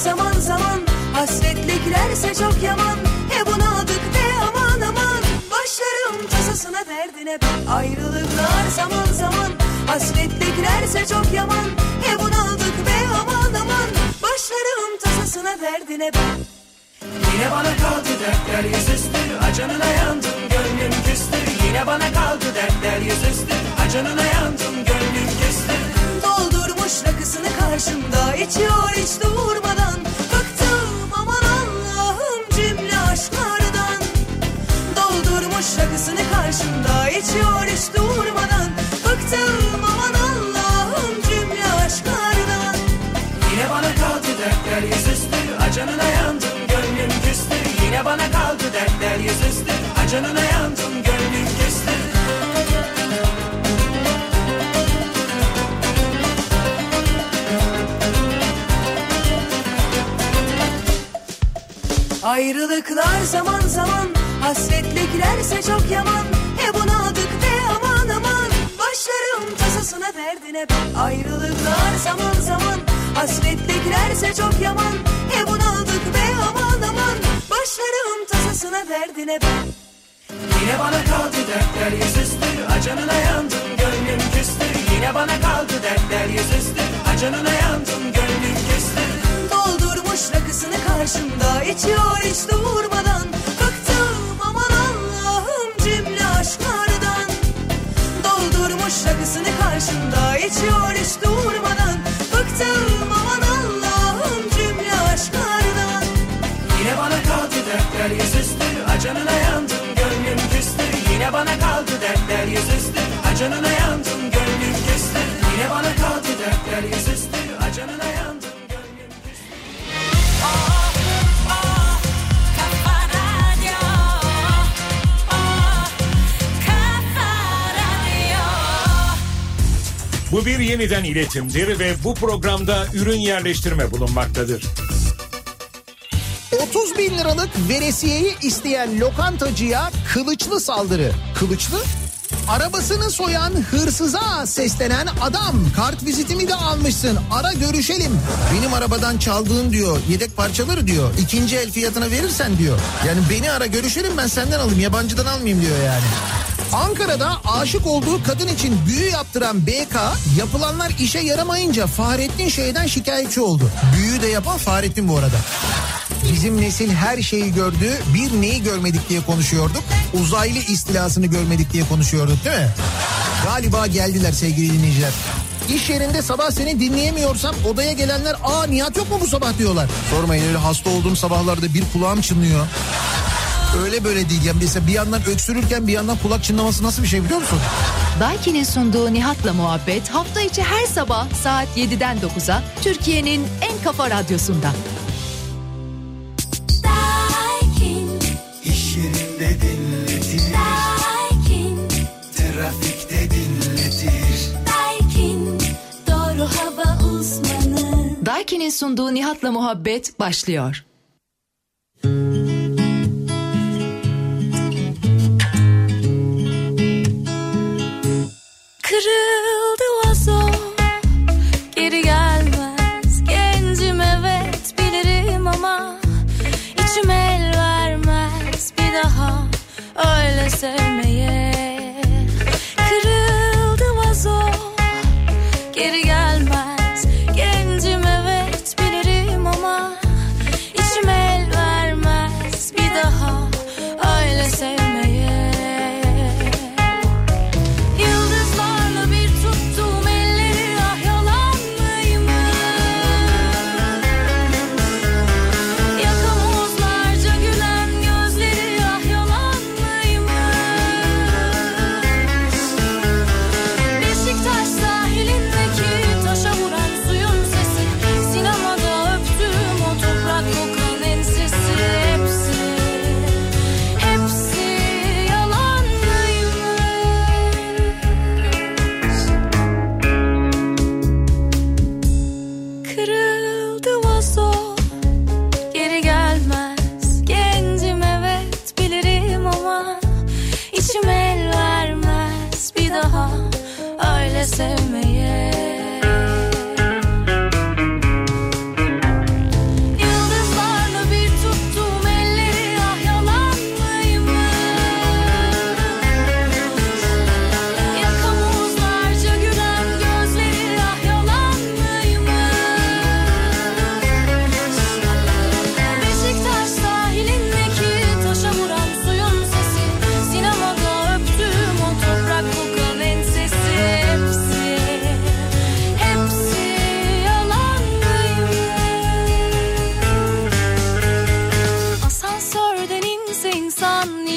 someone's Yeniden iletimdir ve bu programda ürün yerleştirme bulunmaktadır. 30 bin liralık veresiyeyi isteyen lokantacıya kılıçlı saldırı. Kılıçlı? Arabasını soyan hırsıza seslenen adam. Kart vizitimi de almışsın. Ara görüşelim. Benim arabadan çaldığın diyor. Yedek parçaları diyor. ikinci el fiyatına verirsen diyor. Yani beni ara görüşelim ben senden alayım. Yabancıdan almayayım diyor yani. Ankara'da aşık olduğu kadın için büyü yaptıran BK yapılanlar işe yaramayınca Fahrettin şeyden şikayetçi oldu. Büyüyü de yapan Fahrettin bu arada. Bizim nesil her şeyi gördü. Bir neyi görmedik diye konuşuyorduk. Uzaylı istilasını görmedik diye konuşuyorduk değil mi? Galiba geldiler sevgili dinleyiciler. İş yerinde sabah seni dinleyemiyorsam odaya gelenler aa Nihat yok mu bu sabah diyorlar. Sormayın öyle hasta olduğum sabahlarda bir kulağım çınlıyor. Öyle böyle değil yani mesela bir yandan öksürürken bir yandan kulak çınlaması nasıl bir şey biliyor musun? Daiki'nin sunduğu Nihat'la muhabbet hafta içi her sabah saat 7'den 9'a Türkiye'nin en kafa radyosunda. İş yerinde dinletir. Trafikte dinletir. Doğru hava uzmanı. Daiki'nin sunduğu Nihat'la muhabbet başlıyor. Kırıldı vazo Geri gelmez. Gencim evet bilirim ama içim el vermez. Bir daha öyle sevmeye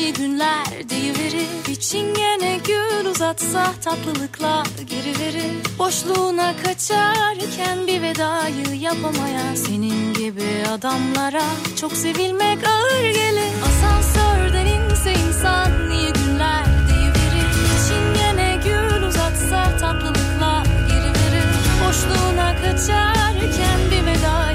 iyi günler deyiverir. İçin gene gül uzatsa tatlılıkla geri verir Boşluğuna kaçarken bir vedayı yapamayan Senin gibi adamlara çok sevilmek ağır gelir. Asansörden inse insan iyi günler deyiverir. İçin gene gül uzatsa tatlılıkla geri verir Boşluğuna kaçarken bir vedayı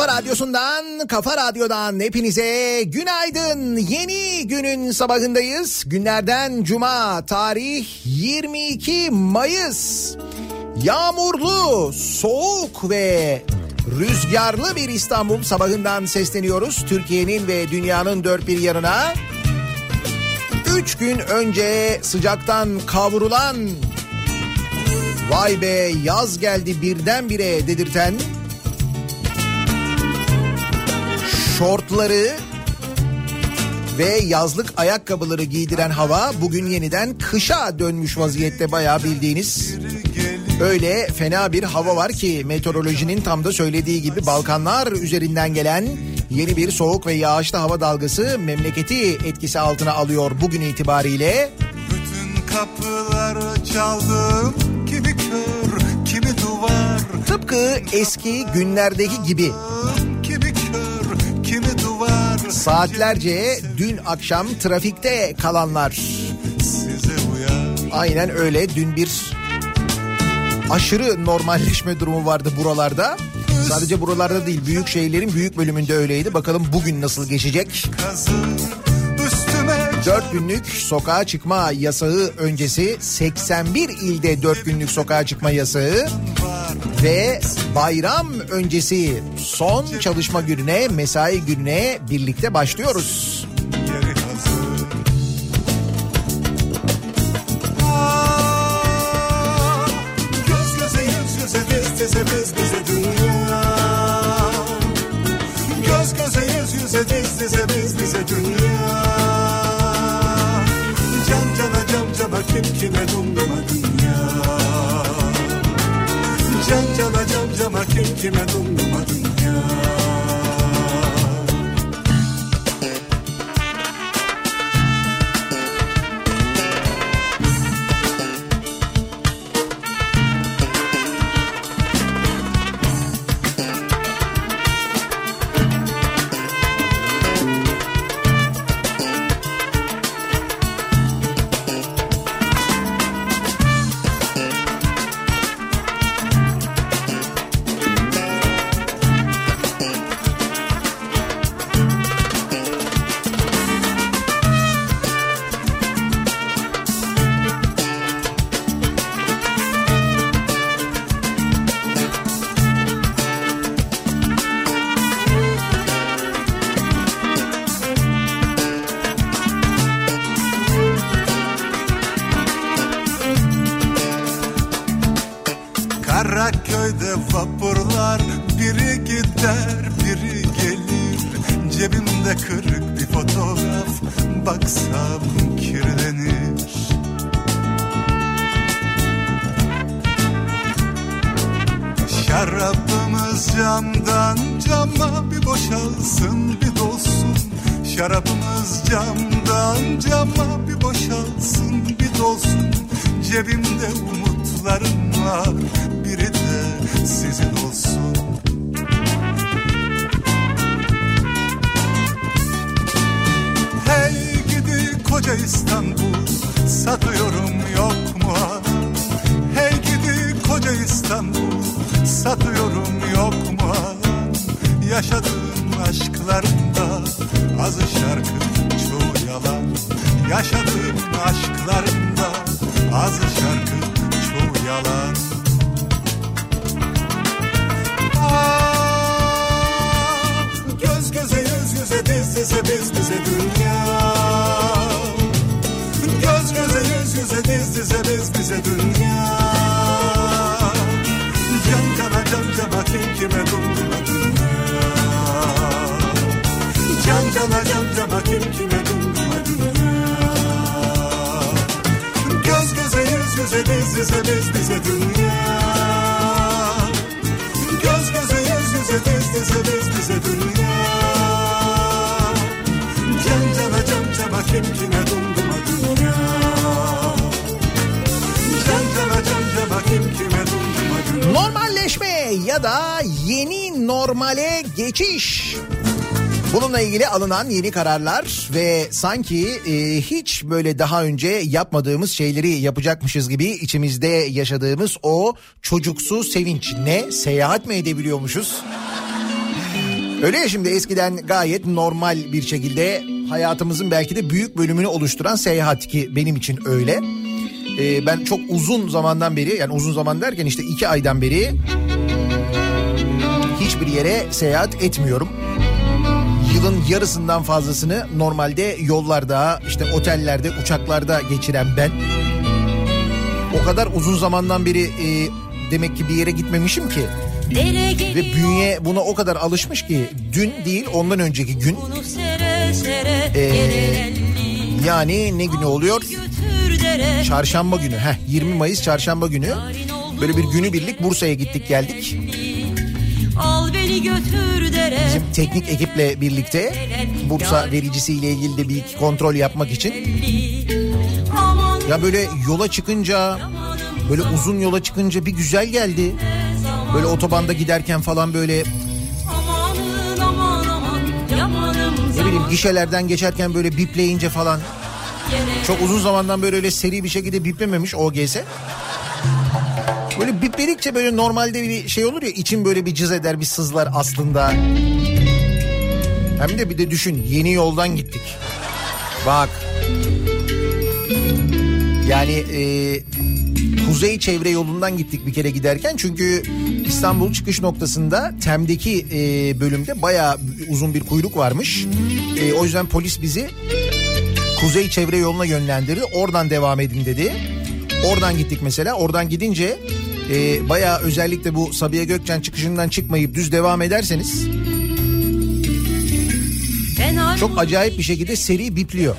kafa radyosundan, kafa radyodan hepinize günaydın. Yeni günün sabahındayız. Günlerden cuma, tarih 22 Mayıs. Yağmurlu, soğuk ve rüzgarlı bir İstanbul sabahından sesleniyoruz. Türkiye'nin ve dünyanın dört bir yanına. Üç gün önce sıcaktan kavrulan Vay be yaz geldi birdenbire dedirten şortları ve yazlık ayakkabıları giydiren hava bugün yeniden kışa dönmüş vaziyette bayağı bildiğiniz. Öyle fena bir hava var ki meteorolojinin tam da söylediği gibi Balkanlar üzerinden gelen yeni bir soğuk ve yağışlı hava dalgası memleketi etkisi altına alıyor bugün itibariyle. Bütün kapıları çaldım Kimi kör kimi duvar Tıpkı eski günlerdeki gibi saatlerce dün akşam trafikte kalanlar. Aynen öyle dün bir aşırı normalleşme durumu vardı buralarda. Sadece buralarda değil büyük şehirlerin büyük bölümünde öyleydi. Bakalım bugün nasıl geçecek? kazı Üstüme 4 günlük sokağa çıkma yasağı öncesi 81 ilde 4 günlük sokağa çıkma yasağı ve bayram öncesi son çalışma gününe mesai gününe birlikte başlıyoruz. Göz göze yüz yüze diz dize biz dize dünya cana kim kime dumduma dünya. Can cana cam cana kim kime dumduma ya da yeni normale geçiş. Bununla ilgili alınan yeni kararlar ve sanki e, hiç böyle daha önce yapmadığımız şeyleri yapacakmışız gibi içimizde yaşadığımız o çocuksu sevinç. Ne? Seyahat mi edebiliyormuşuz? Öyle ya şimdi eskiden gayet normal bir şekilde hayatımızın belki de büyük bölümünü oluşturan seyahat ki benim için öyle. Ee, ben çok uzun zamandan beri yani uzun zaman derken işte iki aydan beri hiçbir yere seyahat etmiyorum. Yılın yarısından fazlasını normalde yollarda işte otellerde uçaklarda geçiren ben. O kadar uzun zamandan beri e, demek ki bir yere gitmemişim ki. Ve bünye buna o kadar alışmış ki dün değil ondan önceki gün Ee, yani ne günü oluyor? Çarşamba günü. Heh 20 Mayıs çarşamba günü. Böyle bir günübirlik Bursa'ya gittik geldik. Bizim teknik ekiple birlikte Bursa vericisiyle ilgili de bir iki kontrol yapmak için. Ya böyle yola çıkınca böyle uzun yola çıkınca bir güzel geldi. Böyle otobanda giderken falan böyle ne bileyim gişelerden geçerken böyle bipleyince falan. Çok uzun zamandan böyle öyle seri bir şekilde biplememiş OGS. Bipledikçe böyle normalde bir şey olur ya için böyle bir cız eder bir sızlar aslında. Hem de bir de düşün yeni yoldan gittik. Bak. Yani e, kuzey çevre yolundan gittik bir kere giderken çünkü İstanbul çıkış noktasında Tem'deki e, bölümde bayağı uzun bir kuyruk varmış. E, o yüzden polis bizi kuzey çevre yoluna yönlendirdi. Oradan devam edin dedi. Oradan gittik mesela. Oradan gidince e, bayağı özellikle bu Sabiha Gökçen çıkışından çıkmayıp düz devam ederseniz çok acayip bir şekilde seri bipliyor.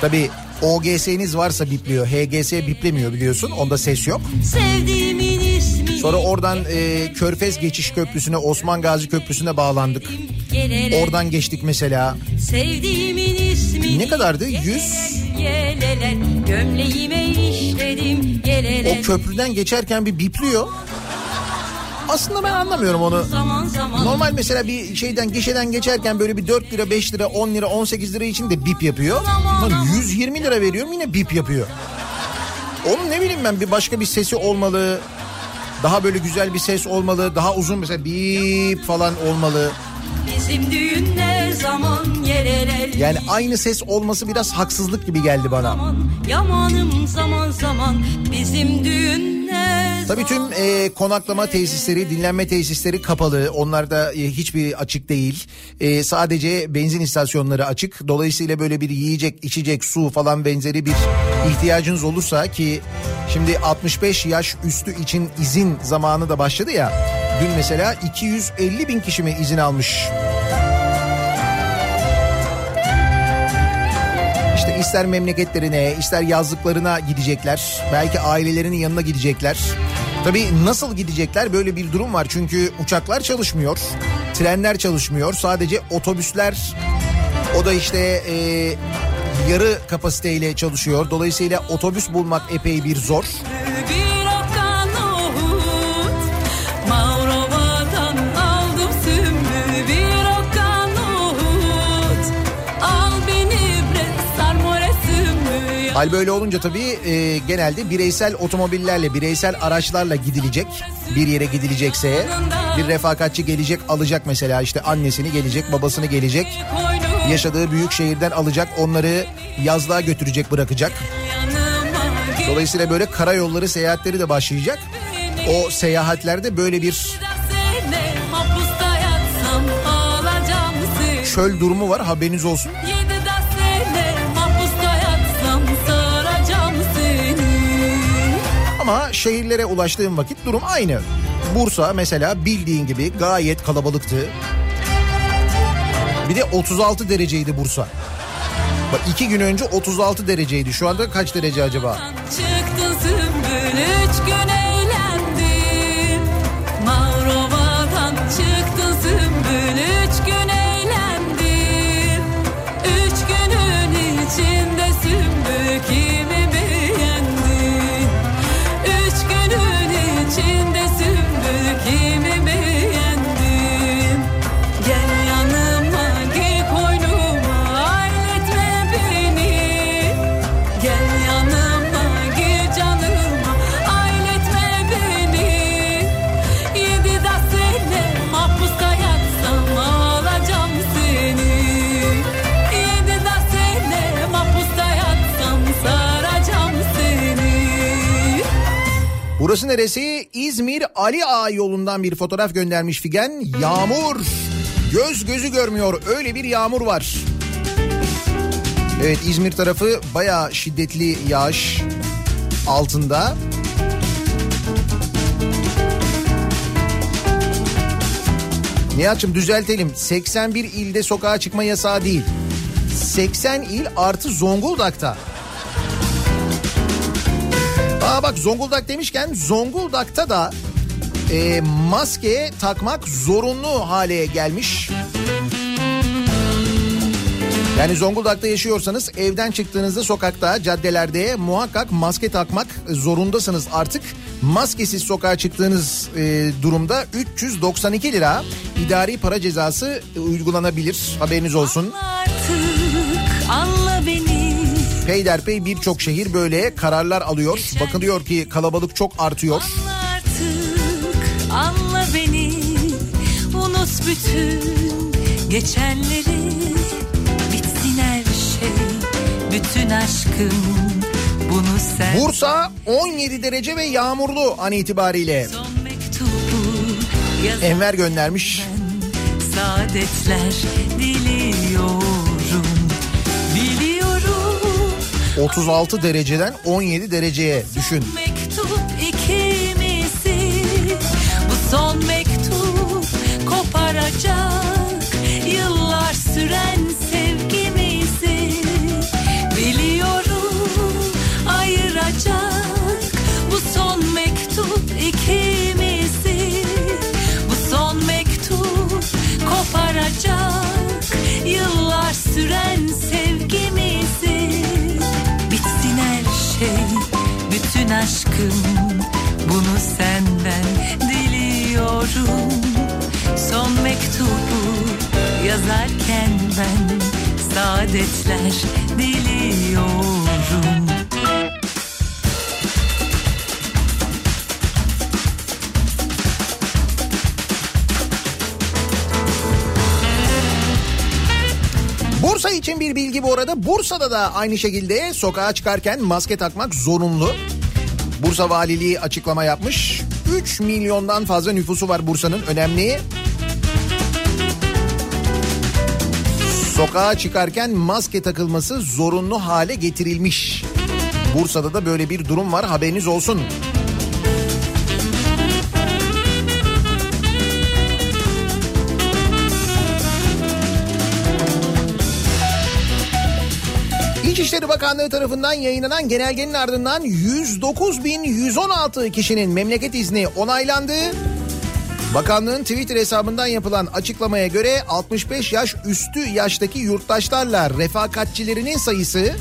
Tabii OGS'niz varsa bipliyor. HGS biplemiyor biliyorsun. Onda ses yok. Sonra oradan e, Körfez Geçiş Köprüsü'ne Osman Gazi Köprüsü'ne bağlandık. Oradan geçtik mesela. Ne kadardı? 100 Yeleler gömleğime işledim Yeleler o köprüden geçerken bir bipliyor. Aslında ben anlamıyorum onu. Zaman zaman Normal mesela bir şeyden gişeden geçerken böyle bir 4 lira 5 lira 10 lira 18 lira için de bip yapıyor. Lan 120 lira veriyorum yine bip yapıyor. Onun ne bileyim ben bir başka bir sesi olmalı. Daha böyle güzel bir ses olmalı. Daha uzun mesela bip falan olmalı. Bizim düğün ne zaman Yeleler Yani aynı ses olması biraz haksızlık gibi geldi bana. Yamanım zaman zaman Bizim düğün ne Tabii tüm e, konaklama tesisleri, dinlenme tesisleri kapalı. Onlar da e, hiçbir açık değil. E, sadece benzin istasyonları açık. Dolayısıyla böyle bir yiyecek, içecek, su falan benzeri bir ihtiyacınız olursa ki şimdi 65 yaş üstü için izin zamanı da başladı ya. Dün mesela 250 bin kişi mi izin almış? İster memleketlerine, ister yazlıklarına gidecekler. Belki ailelerinin yanına gidecekler. Tabii nasıl gidecekler böyle bir durum var. Çünkü uçaklar çalışmıyor, trenler çalışmıyor. Sadece otobüsler o da işte e, yarı kapasiteyle çalışıyor. Dolayısıyla otobüs bulmak epey bir zor. Hal böyle olunca tabii e, genelde bireysel otomobillerle, bireysel araçlarla gidilecek. Bir yere gidilecekse bir refakatçi gelecek alacak mesela işte annesini gelecek, babasını gelecek. Yaşadığı büyük şehirden alacak onları yazlığa götürecek bırakacak. Dolayısıyla böyle karayolları seyahatleri de başlayacak. O seyahatlerde böyle bir çöl durumu var haberiniz olsun. Ama şehirlere ulaştığım vakit durum aynı. Bursa mesela bildiğin gibi gayet kalabalıktı. Bir de 36 dereceydi Bursa. Bak iki gün önce 36 dereceydi. Şu anda kaç derece acaba? Çıktın sümbül üç gün Burası neresi? İzmir Ali Ağa yolundan bir fotoğraf göndermiş Figen. Yağmur. Göz gözü görmüyor. Öyle bir yağmur var. Evet İzmir tarafı bayağı şiddetli yağış altında. Nihat'cığım düzeltelim. 81 ilde sokağa çıkma yasağı değil. 80 il artı Zonguldak'ta. Aa bak Zonguldak demişken Zonguldak'ta da e, maske takmak zorunlu hale gelmiş. Yani Zonguldak'ta yaşıyorsanız evden çıktığınızda sokakta, caddelerde muhakkak maske takmak zorundasınız artık. Maskesiz sokağa çıktığınız e, durumda 392 lira idari para cezası uygulanabilir. Haberiniz olsun. Artık anla Peyderpey birçok şehir böyle kararlar alıyor. Bakılıyor ki kalabalık çok artıyor. Anla artık anla beni Unut bütün geçenleri Bitsin her şey bütün aşkım Bunu sen Bursa 17 derece ve yağmurlu an itibariyle. Enver göndermiş. saadetler diliyorum 36 dereceden 17 dereceye düşün. mektup ikimizi Bu son mektup koparacak. Yıllar süren sevgimizi Biliyorum ayıracak. Bu son mektup ikimizi Bu son mektup koparacak. Yıllar süren sevgimizi bütün aşkım Bunu senden diliyorum Son mektubu yazarken ben Saadetler diliyorum Bursa için bir bilgi bu arada. Bursa'da da aynı şekilde sokağa çıkarken maske takmak zorunlu. Bursa Valiliği açıklama yapmış. 3 milyondan fazla nüfusu var Bursa'nın önemli. Sokağa çıkarken maske takılması zorunlu hale getirilmiş. Bursa'da da böyle bir durum var haberiniz olsun. İçişleri Bakanlığı tarafından yayınlanan genelgenin ardından 109.116 kişinin memleket izni onaylandı. Bakanlığın Twitter hesabından yapılan açıklamaya göre 65 yaş üstü yaştaki yurttaşlarla refakatçilerinin sayısı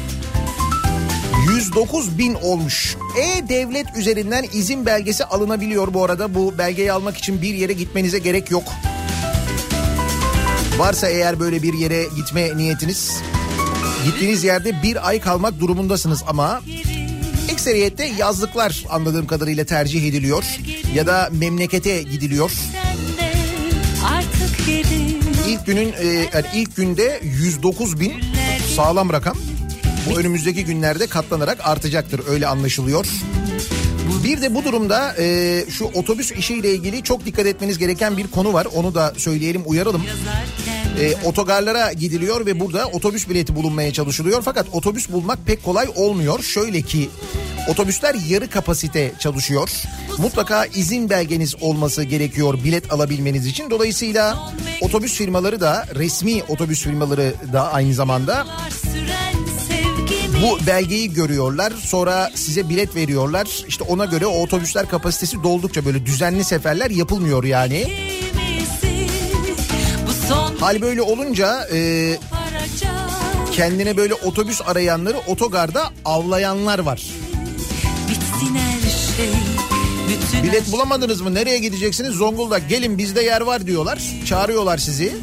109 bin olmuş. E-Devlet üzerinden izin belgesi alınabiliyor bu arada. Bu belgeyi almak için bir yere gitmenize gerek yok. Varsa eğer böyle bir yere gitme niyetiniz Gittiğiniz yerde bir ay kalmak durumundasınız ama ekseriyette yazlıklar anladığım kadarıyla tercih ediliyor ya da memlekete gidiliyor. İlk günün e, yani ilk günde 109 bin sağlam rakam. Bu önümüzdeki günlerde katlanarak artacaktır öyle anlaşılıyor. Bir de bu durumda e, şu otobüs işiyle ilgili çok dikkat etmeniz gereken bir konu var. Onu da söyleyelim uyaralım. E, otogarlara gidiliyor ve burada otobüs bileti bulunmaya çalışılıyor. Fakat otobüs bulmak pek kolay olmuyor. Şöyle ki otobüsler yarı kapasite çalışıyor. Mutlaka izin belgeniz olması gerekiyor bilet alabilmeniz için. Dolayısıyla otobüs firmaları da resmi otobüs firmaları da aynı zamanda bu belgeyi görüyorlar. Sonra size bilet veriyorlar. İşte ona göre o otobüsler kapasitesi doldukça böyle düzenli seferler yapılmıyor yani. Hal böyle olunca e, kendine böyle otobüs arayanları otogarda avlayanlar var. şey Bilet bulamadınız mı? Nereye gideceksiniz? Zonguldak. Gelin bizde yer var diyorlar. Çağırıyorlar sizi.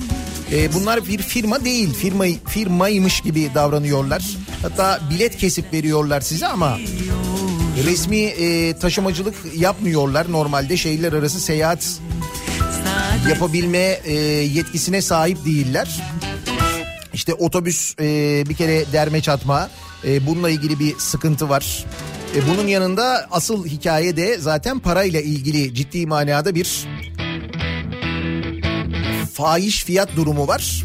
E, bunlar bir firma değil. Firma firmaymış gibi davranıyorlar. Hatta bilet kesip veriyorlar size ama resmi e, taşımacılık yapmıyorlar. Normalde şehirler arası seyahat yapabilme e, yetkisine sahip değiller. İşte otobüs e, bir kere derme çatma. E, bununla ilgili bir sıkıntı var. E, bunun yanında asıl hikaye de zaten parayla ilgili ciddi manada bir fahiş fiyat durumu var.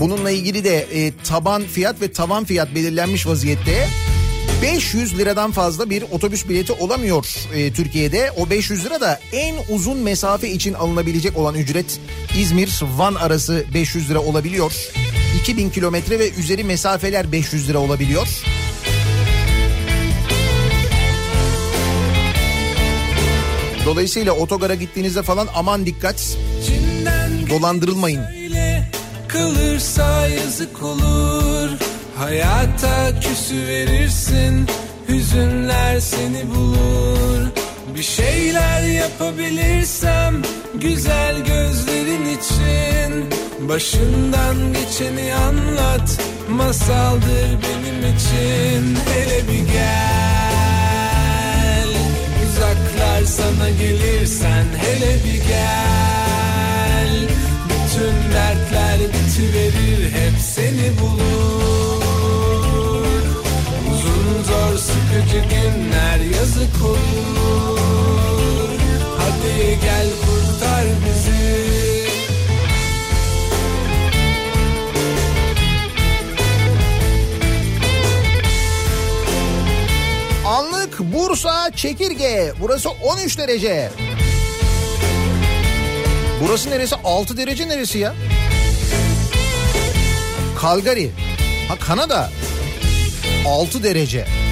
Bununla ilgili de e, taban fiyat ve tavan fiyat belirlenmiş vaziyette. 500 liradan fazla bir otobüs bileti olamıyor e, Türkiye'de. O 500 lira da en uzun mesafe için alınabilecek olan ücret İzmir-Van arası 500 lira olabiliyor. 2000 kilometre ve üzeri mesafeler 500 lira olabiliyor. Dolayısıyla otogara gittiğinizde falan aman dikkat dolandırılmayın. Kalırsa yazık olur Hayata küsü verirsin Hüzünler seni bulur. Bir şeyler yapabilirsem Güzel gözlerin için. Başından geçeni anlat Masaldır benim için. Hele bir gel Uzaklar sana gelirsen. Hele bir gel bütün dertler bitiverir hep seni bulur sıkıcı günler yazık olur Hadi gel kurtar bizi Anlık Bursa Çekirge. Burası 13 derece. Burası neresi? 6 derece neresi ya? Calgary. Ha Kanada. 6 derece.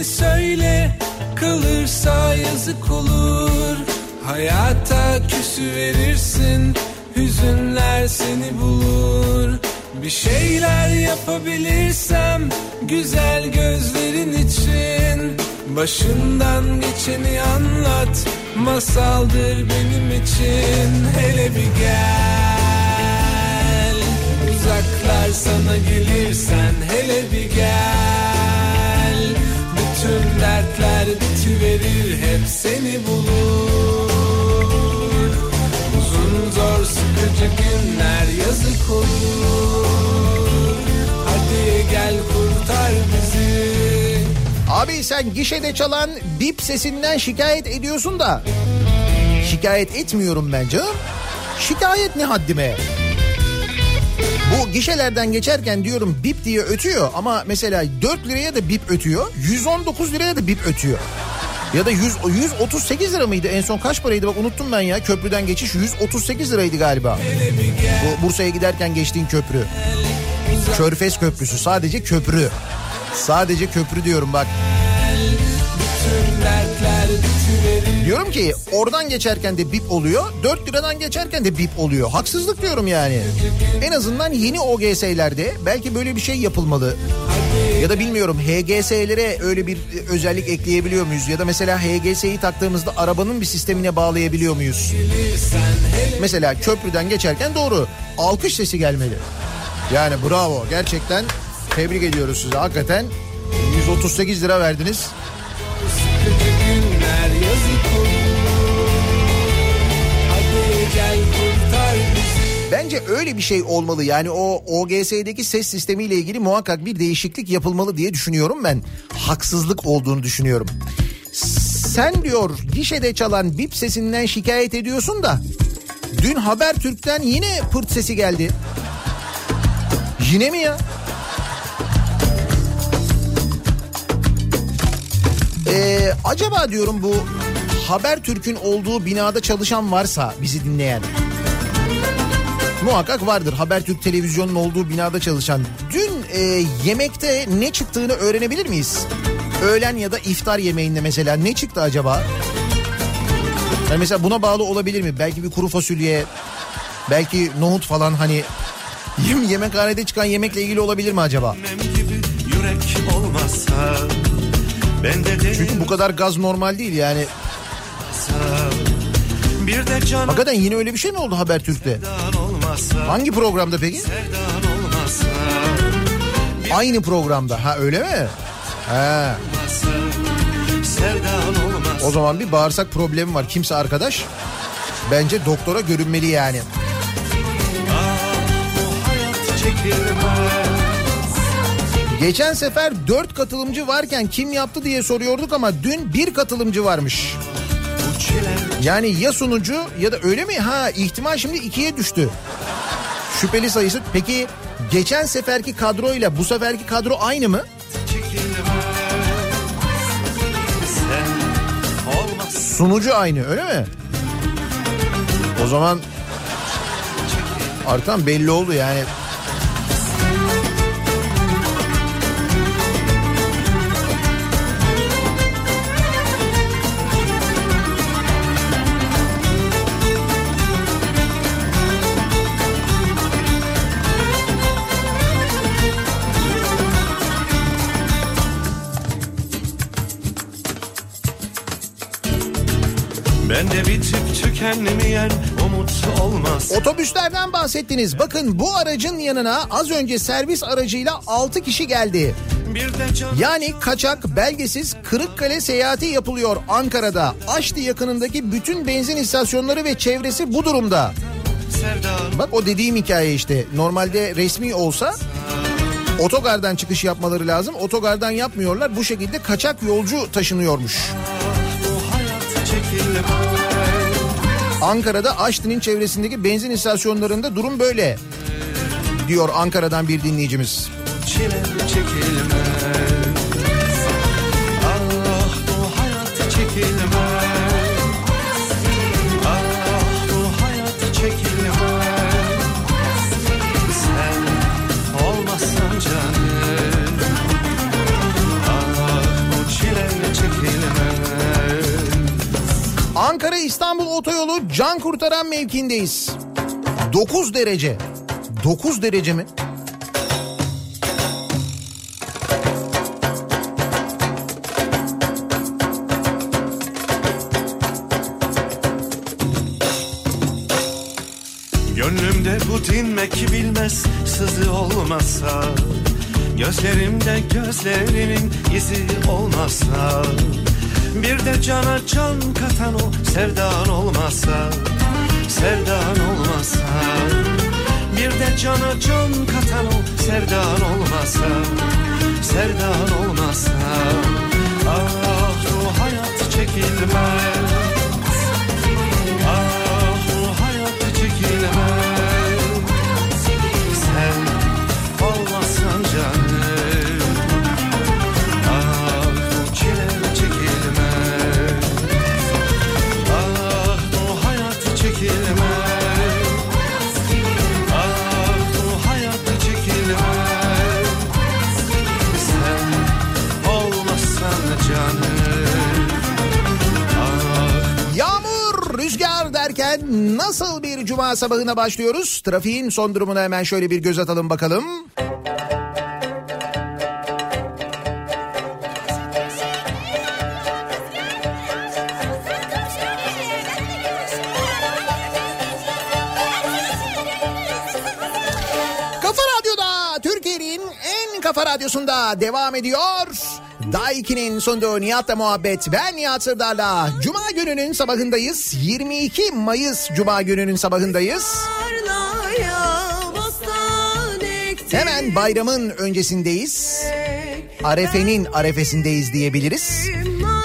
Geleni söyle Kalırsa yazık olur. Hayata küsü verirsin Hüzünler seni bulur. Bir şeyler yapabilirsem Güzel gözlerin için. Başından geçeni anlat Masaldır benim için. Hele bir gel Uzaklar sana gelirsen hele bir gel Bütün dertler bitiverir hep seni bulur Uzun zor sıkıcı günler yazık olur Hadi gel kurtar bizi Abi sen gişede çalan bip sesinden şikayet ediyorsun da. Şikayet etmiyorum ben canım. Şikayet ne haddime? Bu gişelerden geçerken diyorum bip diye ötüyor ama mesela 4 liraya da bip ötüyor. 119 liraya da bip ötüyor. Ya da 100, 138 lira mıydı en son kaç paraydı bak unuttum ben ya köprüden geçiş 138 liraydı galiba. Bu Bursa'ya giderken geçtiğin köprü. Körfez Köprüsü sadece köprü. Sadece köprü diyorum bak. Diyorum ki oradan geçerken de bip oluyor. 4 liradan geçerken de bip oluyor. Haksızlık diyorum yani. En azından yeni OGS'lerde belki böyle bir şey yapılmalı. Ya da bilmiyorum HGS'lere öyle bir özellik ekleyebiliyor muyuz? Ya da mesela HGS'yi taktığımızda arabanın bir sistemine bağlayabiliyor muyuz? Mesela köprüden geçerken doğru alkış sesi gelmeli. Yani bravo gerçekten tebrik ediyoruz sizi. Hakikaten 138 lira verdiniz. Bence öyle bir şey olmalı. Yani o OGS'deki ses sistemiyle ilgili muhakkak bir değişiklik yapılmalı diye düşünüyorum ben. Haksızlık olduğunu düşünüyorum. Sen diyor gişede çalan bip sesinden şikayet ediyorsun da dün Habertürk'ten yine pırt sesi geldi. Yine mi ya? Ee, acaba diyorum bu Habertürk'ün olduğu binada çalışan varsa bizi dinleyen muhakkak vardır. Habertürk televizyonun olduğu binada çalışan. Dün e, yemekte ne çıktığını öğrenebilir miyiz? Öğlen ya da iftar yemeğinde mesela ne çıktı acaba? Yani mesela buna bağlı olabilir mi? Belki bir kuru fasulye, belki nohut falan hani yem yemekhanede çıkan yemekle ilgili olabilir mi acaba? Olmasa ben de değil Çünkü bu kadar gaz normal değil yani. bir de can Hakikaten yine öyle bir şey mi oldu Habertürk'te? Hangi programda peki? Aynı programda. Ha öyle mi? Olmasa O zaman bir bağırsak problemi var. Kimse arkadaş bence doktora görünmeli yani. Geçen sefer 4 katılımcı varken kim yaptı diye soruyorduk ama dün bir katılımcı varmış. Yani ya sunucu ya da öyle mi? Ha ihtimal şimdi ikiye düştü. Şüpheli sayısı. Peki geçen seferki kadroyla bu seferki kadro aynı mı? Sunucu aynı öyle mi? O zaman artan belli oldu yani. Ben de bitip tükenmeyen umut olmaz Otobüslerden bahsettiniz. Bakın bu aracın yanına az önce servis aracıyla 6 kişi geldi. Yani kaçak belgesiz Kırıkkale seyahati yapılıyor Ankara'da. Aşti yakınındaki bütün benzin istasyonları ve çevresi bu durumda. Bak o dediğim hikaye işte. Normalde resmi olsa otogardan çıkış yapmaları lazım. Otogardan yapmıyorlar. Bu şekilde kaçak yolcu taşınıyormuş. bu hayat çekilmez Ankara'da Aşti'nin çevresindeki benzin istasyonlarında durum böyle. Diyor Ankara'dan bir dinleyicimiz. çile çekilmez Ankara İstanbul otoyolu can kurtaran mevkindeyiz. 9 derece. 9 derece mi? Gönlümde bu dinmek bilmez sızı olmasa Gözlerimde gözlerinin izi olmasa Bir de cana can katan o sevdan olmasa Sevdan olmasa. Bir de cana can katan o sevdan olmasa Sevdan olmasa. Ah bu hayat çekilmez. Ah bu hayat çekilmez Yağmur, rüzgar derken nasıl bir cuma sabahına başlıyoruz? Trafiğin son durumuna hemen şöyle bir göz atalım bakalım. Kafa Radyo'da Kafa Radyosu'nda devam ediyor. Daiki'nin sunduğu Nihat'la muhabbet. Ben Nihat Sırdar'la. Cuma gününün sabahındayız. 22 Mayıs Cuma gününün sabahındayız. Hemen bayramın öncesindeyiz. Arefe'nin arefesindeyiz diyebiliriz.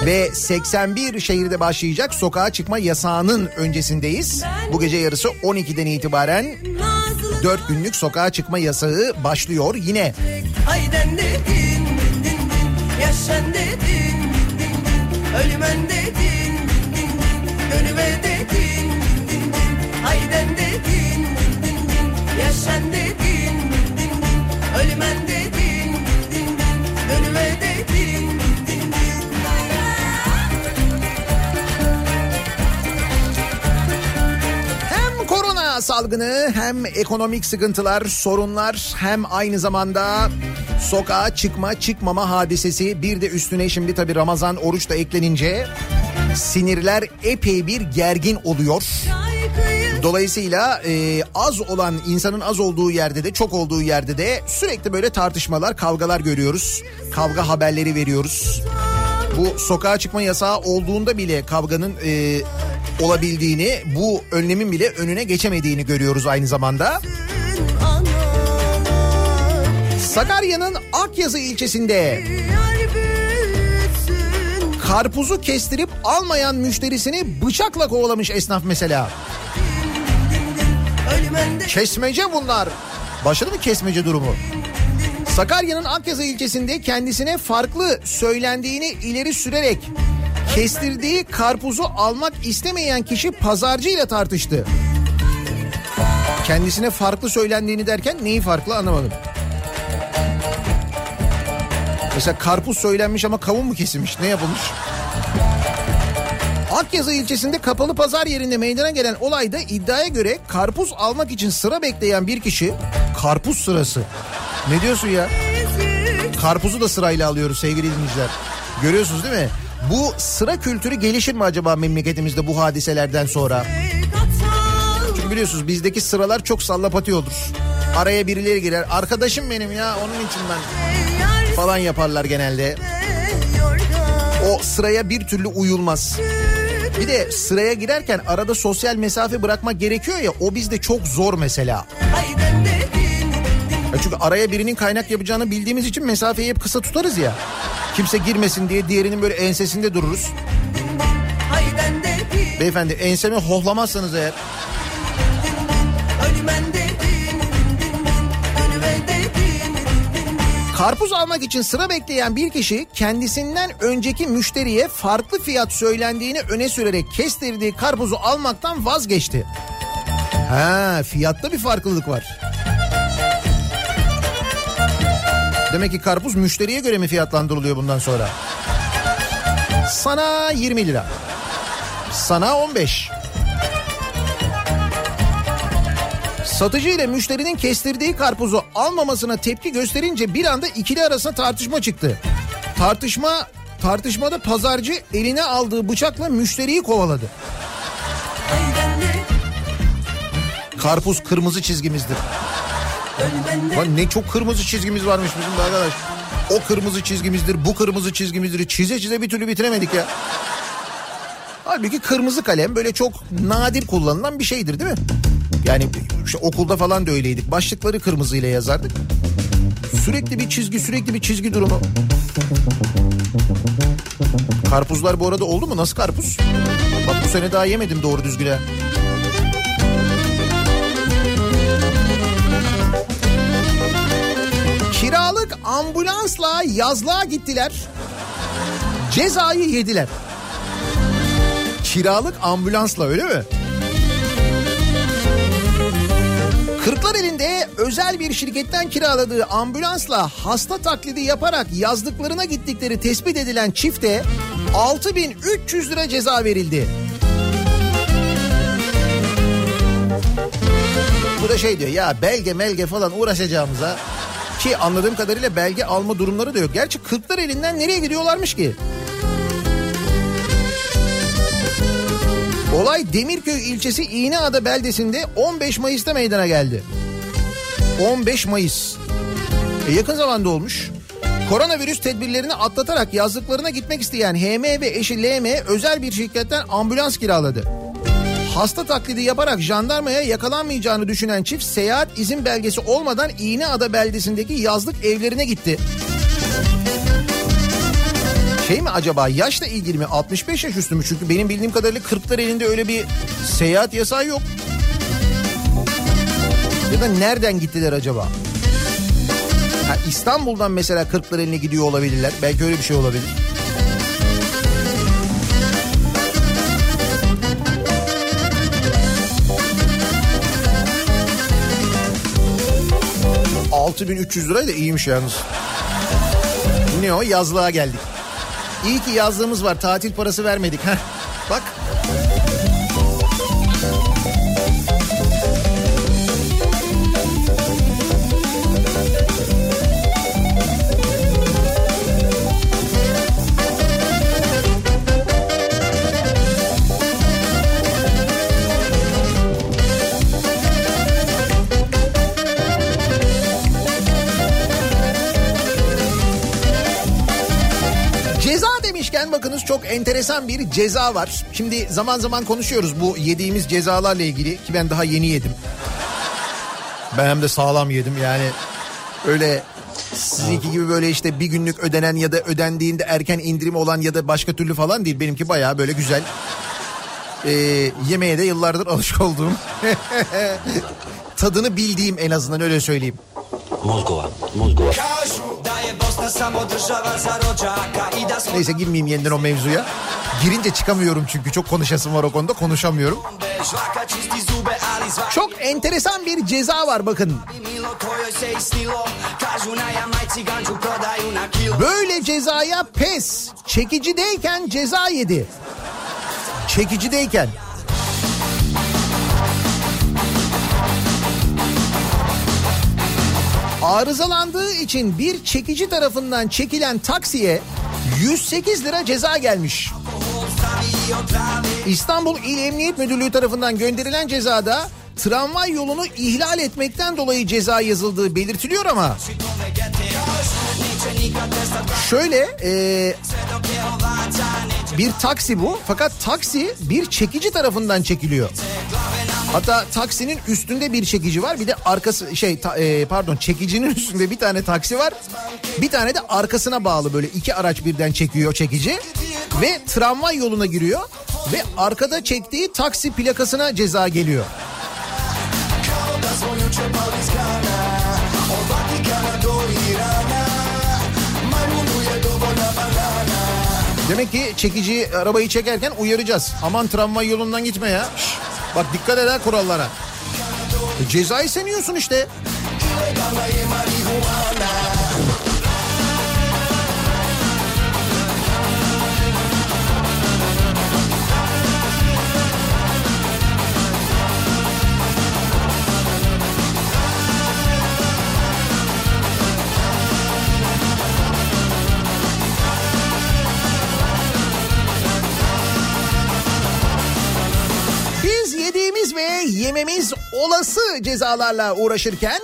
Ve 81 şehirde başlayacak sokağa çıkma yasağının öncesindeyiz. Bu gece yarısı 12'den itibaren Nazlı 4 günlük sokağa çıkma yasağı başlıyor yine. Hayden Yaşan dedin din din. Ölümen dedin din din din. Dönüve dedin din din din. Hayden dedin din din din. Yaşan dedin din din din. Ölümen dedin din din. Din Dönüve dedin din din din. Hem korona salgını hem ekonomik sıkıntılar, sorunlar hem aynı zamanda sokağa çıkma çıkmama hadisesi bir de üstüne şimdi tabii Ramazan oruç da eklenince sinirler epey bir gergin oluyor. Dolayısıyla e, az olan insanın az olduğu yerde de çok olduğu yerde de sürekli böyle tartışmalar, kavgalar görüyoruz. Kavga haberleri veriyoruz. Bu sokağa çıkma yasağı olduğunda bile kavganın e, olabildiğini, bu önlemin bile önüne geçemediğini görüyoruz aynı zamanda. analar Sakarya'nın Akyazı ilçesinde karpuzu kestirip almayan müşterisini bıçakla kovalamış esnaf mesela. Kesmece bunlar. Başladı mı kesmece durumu? Sakarya'nın Akyazı ilçesinde kendisine farklı söylendiğini ileri sürerek kestirdiği karpuzu almak istemeyen kişi pazarcıyla tartıştı. Kendisine farklı söylendiğini derken neyi farklı anlamadım. Mesela karpuz söylenmiş ama kavun mu kesilmiş? Ne yapılmış? Akyazı ilçesinde kapalı pazar yerinde meydana gelen olayda iddiaya göre karpuz almak için sıra bekleyen bir kişi karpuz sırası. Ne diyorsun ya? Karpuzu da sırayla alıyoruz sevgili dinleyiciler. Görüyorsunuz değil mi? Bu sıra kültürü gelişir mi acaba memleketimizde bu hadiselerden sonra? Çünkü biliyorsunuz bizdeki sıralar çok sallapati olur. Araya birileri girer. Arkadaşım benim ya onun için ben falan yaparlar genelde. O sıraya bir türlü uyulmaz. Bir de sıraya girerken arada sosyal mesafe bırakmak gerekiyor ya o bizde çok zor mesela. Ya çünkü araya birinin kaynak yapacağını bildiğimiz için mesafeyi hep kısa tutarız ya. Kimse girmesin diye diğerinin böyle ensesinde dururuz. Beyefendi ensemi hohlamazsanız eğer Karpuz almak için sıra bekleyen bir kişi kendisinden önceki müşteriye farklı fiyat söylendiğini öne sürerek kestirdiği karpuzu almaktan vazgeçti. Ha, fiyatta bir farklılık var. Demek ki karpuz müşteriye göre mi fiyatlandırılıyor bundan sonra? Sana 20 lira. Sana 15. Satıcı ile müşterinin kestirdiği karpuzu almamasına tepki gösterince bir anda ikili arasında tartışma çıktı. Tartışma tartışmada pazarcı eline aldığı bıçakla müşteriyi kovaladı. Karpuz kırmızı çizgimizdir. Lan ne çok kırmızı çizgimiz varmış bizim de arkadaş. O kırmızı çizgimizdir, bu kırmızı çizgimizdir. Çize çize bir türlü bitiremedik ya. Halbuki kırmızı kalem böyle çok nadir kullanılan bir şeydir değil mi? Yani işte okulda falan da öyleydik. Başlıkları kırmızıyla yazardık. Sürekli bir çizgi, sürekli bir çizgi durumu. Karpuzlar bu arada oldu mu? Nasıl karpuz? Bak bu sene daha yemedim doğru düzgün ha. Kiralık ambulansla yazlığa gittiler. Cezayı yediler. Kiralık ambulansla öyle mi? Kırklareli'nde özel bir şirketten kiraladığı ambulansla hasta taklidi yaparak yazdıklarına gittikleri tespit edilen çifte 6300 lira ceza verildi. Bu da şey diyor ya belge melge falan uğraşacağımıza ki anladığım kadarıyla belge alma durumları da yok. Gerçi Kırklareli'nden nereye gidiyorlarmış ki? Olay Demirköy ilçesi İğneada beldesinde 15 Mayıs'ta meydana geldi. 15 Mayıs. E, yakın zamanda olmuş. Koronavirüs tedbirlerini atlatarak yazlıklarına gitmek isteyen HM ve eşi LM özel bir şirketten ambulans kiraladı. Hasta taklidi yaparak jandarmaya yakalanmayacağını düşünen çift seyahat izin belgesi olmadan İğneada beldesindeki yazlık evlerine gitti. Şey mi acaba yaşla ilgili mi 65 yaş üstü mü? Çünkü benim bildiğim kadarıyla 40'lar elinde öyle bir seyahat yasağı yok. Ya da nereden gittiler acaba? Ha, İstanbul'dan mesela 40'lar eline gidiyor olabilirler. Belki öyle bir şey olabilir. ...6300 lirayı da iyiymiş yalnız. Ne o? Yazlığa geldik. İyi ki yazlığımız var. Tatil parası vermedik. Heh, bak. Enteresan bir ceza var. Şimdi zaman zaman konuşuyoruz bu yediğimiz cezalarla ilgili ki ben daha yeni yedim. Ben hem de sağlam yedim yani öyle sizinki gibi böyle işte bir günlük ödenen ya da ödendiğinde erken indirim olan ya da başka türlü falan değil. Benimki bayağı böyle güzel. Ee, yemeğe de yıllardır alışık olduğum. Tadını bildiğim en azından öyle söyleyeyim. Mozgova, Mozgova. Neyse girmeyeyim yeniden o mevzuya. Girince çıkamıyorum çünkü çok konuşasım var o konuda konuşamıyorum. Çok enteresan bir ceza var bakın. Böyle cezaya pes. Çekicideyken ceza yedi. Çekicideyken. Arızalandığı için bir çekici tarafından çekilen taksiye 108 lira ceza gelmiş. İstanbul İl Emniyet Müdürlüğü tarafından gönderilen cezada tramvay yolunu ihlal etmekten dolayı ceza yazıldığı belirtiliyor ama şöyle e, bir taksi bu fakat taksi bir çekici tarafından çekiliyor. Hatta taksinin üstünde bir çekici var bir de arkası şey ta- e, pardon çekicinin üstünde bir tane taksi var bir tane de arkasına bağlı böyle iki araç birden çekiyor çekici ve tramvay yoluna giriyor ve arkada çektiği taksi plakasına ceza geliyor. Demek ki çekici arabayı çekerken uyaracağız. Aman tramvay yolundan gitme ya. Bak dikkat eder kurallara. E, cezayı sen yiyorsun işte. Yememiz olası cezalarla uğraşırken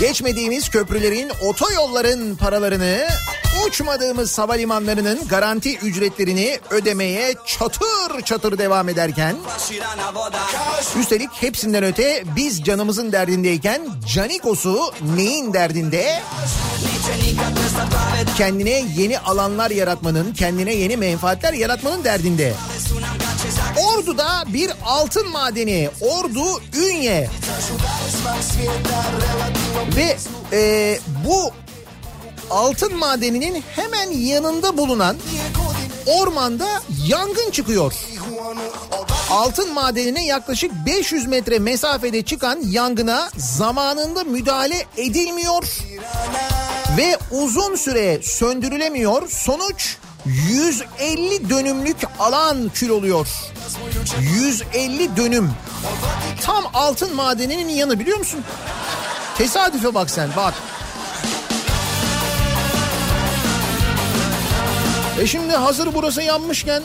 geçmediğimiz köprülerin, otoyolların paralarını, uçmadığımız havalimanlarının garanti ücretlerini ödemeye çatır çatır devam ederken üstelik hepsinden öte biz canımızın derdindeyken Canikos'u neyin derdinde? Kendine yeni alanlar yaratmanın, kendine yeni menfaatler yaratmanın derdinde. Ordu'da bir altın madeni Ordu Ünye ve e, bu altın madeninin hemen yanında bulunan ormanda yangın çıkıyor. Altın madenine yaklaşık 500 metre mesafede çıkan yangına zamanında müdahale edilmiyor ve uzun süre söndürülemiyor. Sonuç 150 dönümlük alan kül oluyor. 150 dönüm. Tam altın madeninin yanı biliyor musun? Tesadüfe bak sen bak. E şimdi hazır burası yanmışken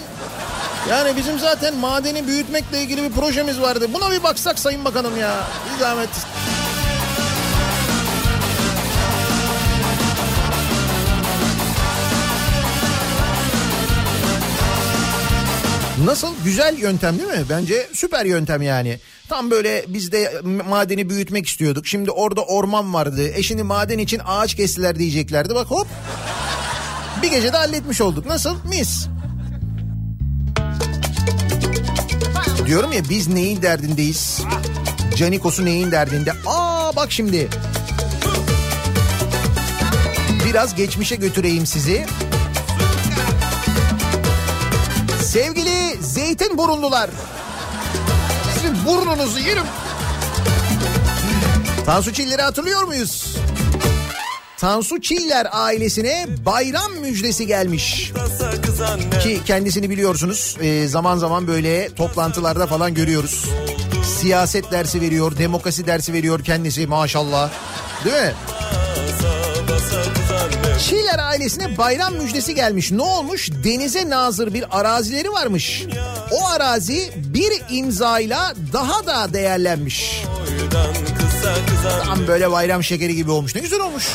yani bizim zaten madeni büyütmekle ilgili bir projemiz vardı. Buna bir baksak Sayın Bakanım ya. Bir zahmet. Nasıl? Güzel yöntem değil mi? Bence süper yöntem yani. Tam böyle biz de madeni büyütmek istiyorduk. Şimdi orada orman vardı. E şimdi maden için ağaç kestiler diyeceklerdi. Bak hop. Bir gecede halletmiş olduk. Nasıl? Mis. Diyorum ya biz neyin derdindeyiz? Canikos'u neyin derdinde? Aa bak şimdi. Biraz geçmişe götüreyim sizi. Sevgili zeytin burunlular. Sizin burnunuzu yerim. Tansu Çiller'i hatırlıyor muyuz? Tansu Çiller ailesine bayram müjdesi gelmiş. Ki kendisini biliyorsunuz e, zaman zaman böyle toplantılarda falan görüyoruz. Siyaset dersi veriyor, demokrasi dersi veriyor kendisi maşallah. Değil mi? Çiğler ailesine bayram müjdesi gelmiş. Ne olmuş? Denize nazır bir arazileri varmış. O arazi bir imzayla daha da değerlenmiş. Tam böyle bayram şekeri gibi olmuş. Ne güzel olmuş.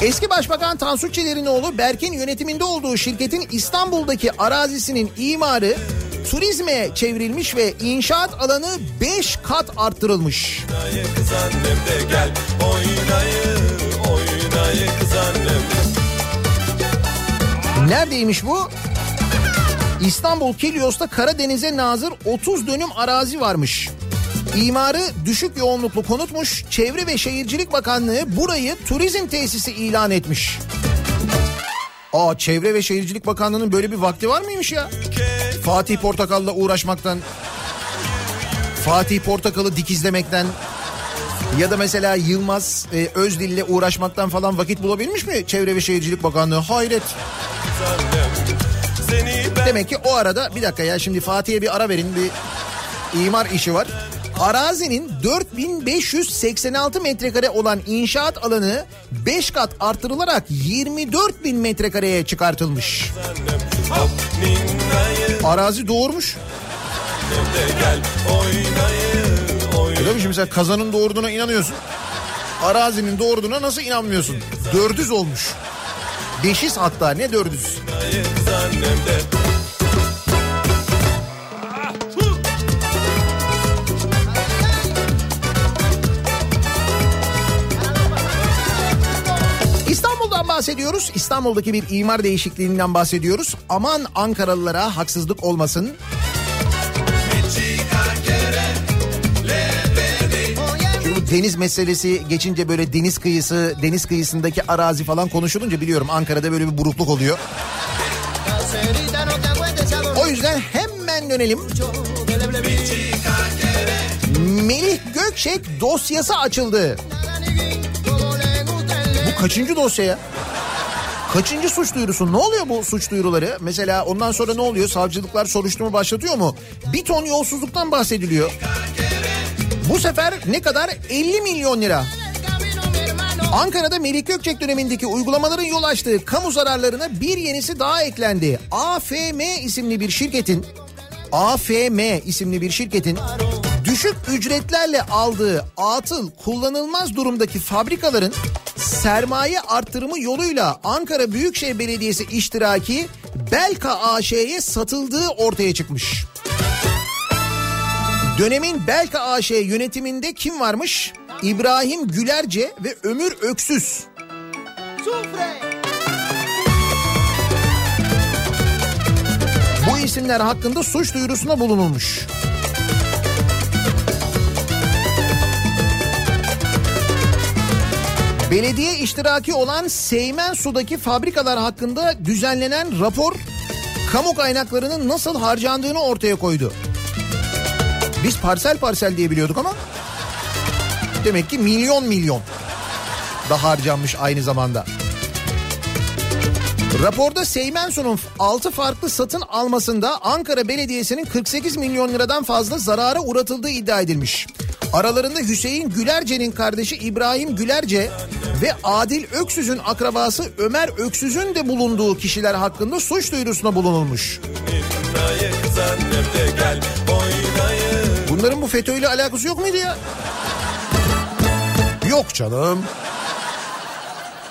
Eski Başbakan Tansu Çiller'in oğlu Berk'in yönetiminde olduğu şirketin İstanbul'daki arazisinin imarı turizme çevrilmiş ve inşaat alanı 5 kat arttırılmış. Kız annem de gel oynayı oynayı kız annem. Neredeymiş bu? İstanbul Kilyos'ta Karadeniz'e nazır 30 dönüm arazi varmış. İmarı düşük yoğunluklu konutmuş. Çevre ve Şehircilik Bakanlığı burayı turizm tesisi ilan etmiş. Aa Çevre ve Şehircilik Bakanlığı'nın böyle bir vakti var mıymış ya? Fatih Portakal'la uğraşmaktan, Fatih Portakal'ı dikizlemekten ya da mesela Yılmaz e, Özdil'le uğraşmaktan falan vakit bulabilmiş mi Çevre ve Şehircilik Bakanlığı? Hayret. Demek ki o arada bir dakika ya şimdi Fatih'e bir ara verin bir imar işi var. Arazinin 4586 metrekare olan inşaat alanı 5 kat artırılarak 24 bin metrekareye çıkartılmış. Arazi doğurmuş. gel oynayı mi şimdi mesela kazanın doğurduğuna inanıyorsun. Arazinin doğurduğuna nasıl inanmıyorsun? Dördüz olmuş. Beşiz hatta ne dördüz? İstanbul'dan bahsediyoruz. İstanbul'daki bir imar değişikliğinden bahsediyoruz. Aman Ankaralılara haksızlık olmasın. Deniz meselesi geçince böyle deniz kıyısı, deniz kıyısındaki arazi falan konuşulunca biliyorum Ankara'da böyle bir burukluk oluyor. O yüzden hemen dönelim. Melih Gökçek dosyası açıldı. Bu kaçıncı dosya ya? Kaçıncı suç duyurusu? Ne oluyor bu suç duyuruları? Mesela ondan sonra ne oluyor? Savcılıklar soruşturma başlatıyor mu? Bir ton yolsuzluktan bahsediliyor. Bu sefer ne kadar? 50 milyon lira. Ankara'da Melik Gökçek dönemindeki uygulamaların yol açtığı kamu zararlarına bir yenisi daha eklendi. AFM isimli bir şirketin AFM isimli bir şirketin düşük ücretlerle aldığı atıl kullanılmaz durumdaki fabrikaların sermaye arttırımı yoluyla Ankara Büyükşehir Belediyesi iştiraki Belka AŞ'ye satıldığı ortaya çıkmış. Dönemin Belka AŞ yönetiminde kim varmış? İbrahim Gülerce ve Ömür Öksüz. Bu isimler hakkında suç duyurusunda bulunulmuş. Belediye iştiraki olan Seymen Su'daki fabrikalar hakkında düzenlenen rapor kamu kaynaklarının nasıl harcandığını ortaya koydu. Biz parsel parsel diye biliyorduk ama demek ki milyon milyon da harcanmış aynı zamanda. Raporda Seymen Su'nun 6 farklı satın almasında Ankara Belediyesi'nin 48 milyon liradan fazla zarara uğratıldığı iddia edilmiş. Aralarında Hüseyin Gülerce'nin kardeşi İbrahim Gülerce ve Adil Öksüz'ün akrabası Ömer Öksüz'ün de bulunduğu kişiler hakkında suç duyurusuna bulunulmuş. Bunların bu FETÖ'yle alakası yok muydu ya? Yok canım.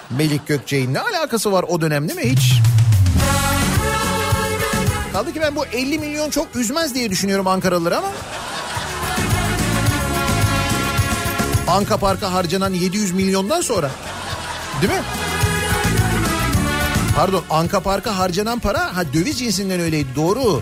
Melik Gökçe'nin ne alakası var o dönem değil mi hiç? Kaldı ki ben bu 50 milyon çok üzmez diye düşünüyorum Ankaralıları ama. Anka Park'a harcanan 700 milyondan sonra. Değil mi? Pardon Anka Park'a harcanan para ha döviz cinsinden öyleydi doğru.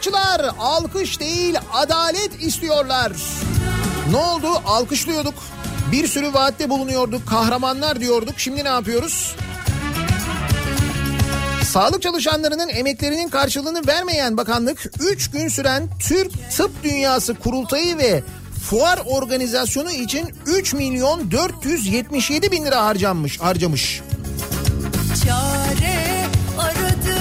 Sağlıkçılar alkış değil adalet istiyorlar. Ne oldu? Alkışlıyorduk. Bir sürü vaatte bulunuyorduk. Kahramanlar diyorduk. Şimdi ne yapıyoruz? Sağlık çalışanlarının emeklerinin karşılığını vermeyen bakanlık 3 gün süren Türk Tıp Dünyası kurultayı ve fuar organizasyonu için 3 milyon 477 bin lira harcanmış, harcamış. Çare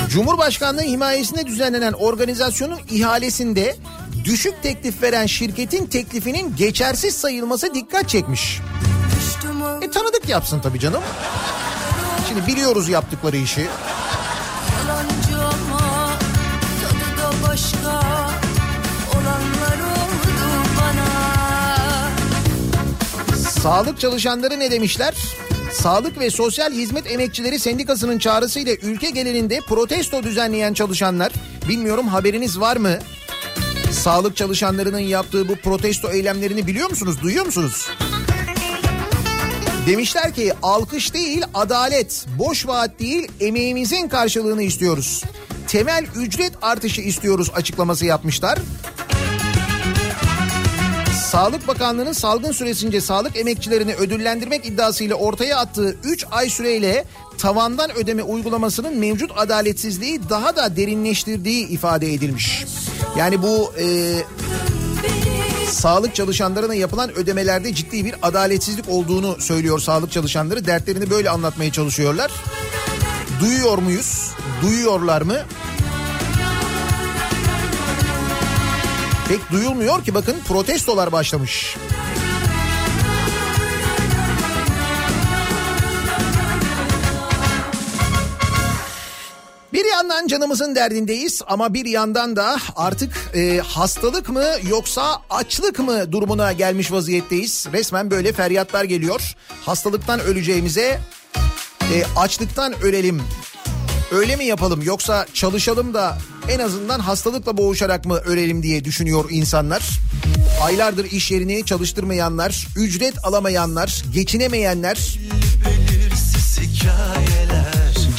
Cumhurbaşkanlığı himayesinde düzenlenen organizasyonun ihalesinde düşük teklif veren şirketin teklifinin geçersiz sayılması dikkat çekmiş. E tanıdık yapsın tabii canım. Şimdi biliyoruz yaptıkları işi. ama başka. Sağlık çalışanları ne demişler? Sağlık ve Sosyal Hizmet Emekçileri Sendikası'nın çağrısıyla ülke genelinde protesto düzenleyen çalışanlar, bilmiyorum haberiniz var mı? Sağlık çalışanlarının yaptığı bu protesto eylemlerini biliyor musunuz, duyuyor musunuz? Demişler ki alkış değil adalet, boş vaat değil emeğimizin karşılığını istiyoruz. Temel ücret artışı istiyoruz açıklaması yapmışlar. Sağlık Bakanlığı'nın salgın süresince sağlık emekçilerini ödüllendirmek iddiasıyla ortaya attığı 3 ay süreyle tavandan ödeme uygulamasının mevcut adaletsizliği daha da derinleştirdiği ifade edilmiş. Yani bu e, sağlık çalışanlarına yapılan ödemelerde ciddi bir adaletsizlik olduğunu söylüyor sağlık çalışanları. Dertlerini böyle anlatmaya çalışıyorlar. Duyuyor muyuz? Duyuyorlar mı? Pek duyulmuyor ki bakın protestolar başlamış. Bir yandan canımızın derdindeyiz ama bir yandan da artık e, hastalık mı yoksa açlık mı durumuna gelmiş vaziyetteyiz. Resmen böyle feryatlar geliyor. Hastalıktan öleceğimize e, açlıktan ölelim. Öyle mi yapalım yoksa çalışalım da en azından hastalıkla boğuşarak mı ölelim diye düşünüyor insanlar. Aylardır iş yerini çalıştırmayanlar, ücret alamayanlar, geçinemeyenler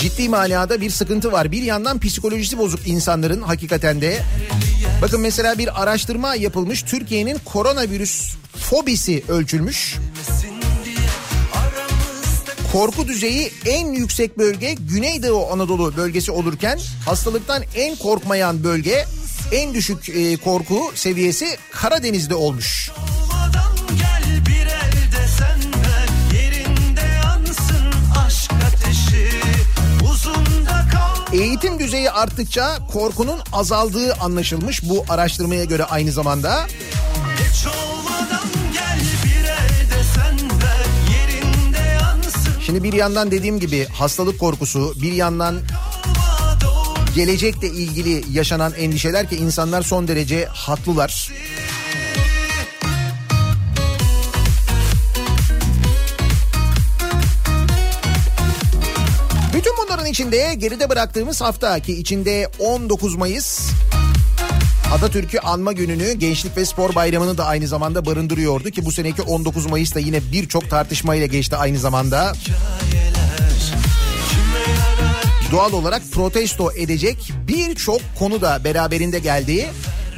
ciddi manada bir sıkıntı var. Bir yandan psikolojisi bozuk insanların hakikaten de. Bakın mesela bir araştırma yapılmış. Türkiye'nin koronavirüs fobisi ölçülmüş. Korku düzeyi en yüksek bölge Güneydoğu Anadolu bölgesi olurken hastalıktan en korkmayan bölge en düşük e, korku seviyesi Karadeniz'de olmuş. Eğitim düzeyi arttıkça korkunun azaldığı anlaşılmış bu araştırmaya göre aynı zamanda. Geç olmadan Şimdi bir yandan dediğim gibi hastalık korkusu, bir yandan gelecekle ilgili yaşanan endişeler ki insanlar son derece haklılar. Bütün bunların içinde geride bıraktığımız hafta ki içinde 19 Mayıs Atatürk'ü anma gününü Gençlik ve Spor Bayramı'nı da aynı zamanda barındırıyordu ki bu seneki 19 Mayıs da yine birçok tartışmayla geçti aynı zamanda. doğal olarak protesto edecek birçok konu da beraberinde geldi.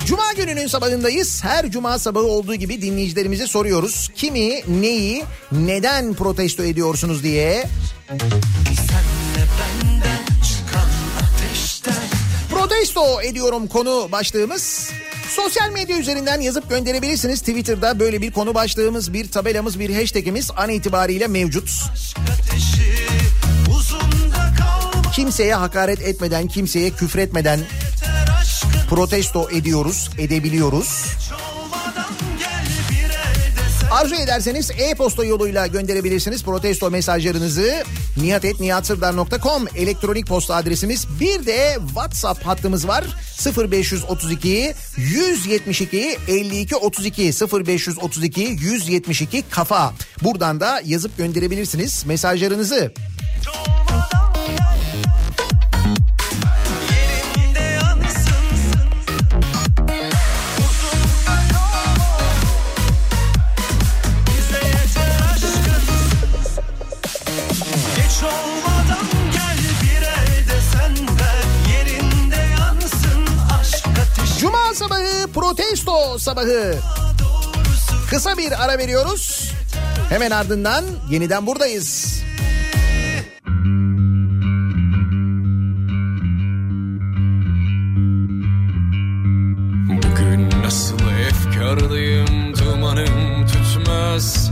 Cuma gününün sabahındayız. Her cuma sabahı olduğu gibi dinleyicilerimize soruyoruz. Kimi, neyi, neden protesto ediyorsunuz diye. Protesto ediyorum konu başlığımız. Sosyal medya üzerinden yazıp gönderebilirsiniz. Twitter'da böyle bir konu başlığımız, bir tabelamız, bir hashtagimiz an itibariyle mevcut. Kimseye hakaret etmeden, kimseye küfretmeden protesto ediyoruz, edebiliyoruz. Arzu ederseniz e-posta yoluyla gönderebilirsiniz protesto mesajlarınızı. nihatetnihatsırdar.com elektronik posta adresimiz. Bir de WhatsApp hattımız var. 0532 172 52 32 0532 172 kafa. Buradan da yazıp gönderebilirsiniz mesajlarınızı. Geç sabahı. Kısa bir ara veriyoruz. Hemen ardından yeniden buradayız. Bugün nasıl efkarlıyım dumanım tutmaz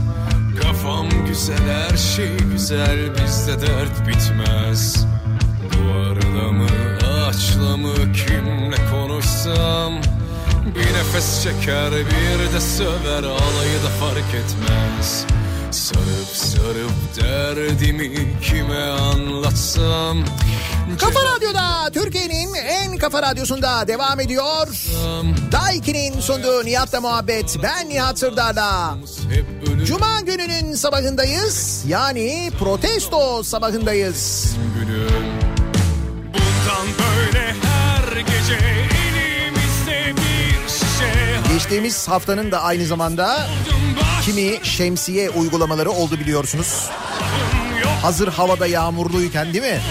Kafam güzel her şey güzel bizde dert bitmez çeker bir de söver alayı da fark etmez Sarıp sarıp derdimi kime anlatsam Kafa Radyo'da Türkiye'nin en kafa radyosunda devam ediyor. Daiki'nin sunduğu Nihat'la muhabbet. Ben Nihat Sırdar'la. Cuma gününün sabahındayız. Yani protesto sabahındayız. Bundan böyle her gece Geçtiğimiz haftanın da aynı zamanda kimi şemsiye uygulamaları oldu biliyorsunuz. Hazır havada yağmurluyken değil mi?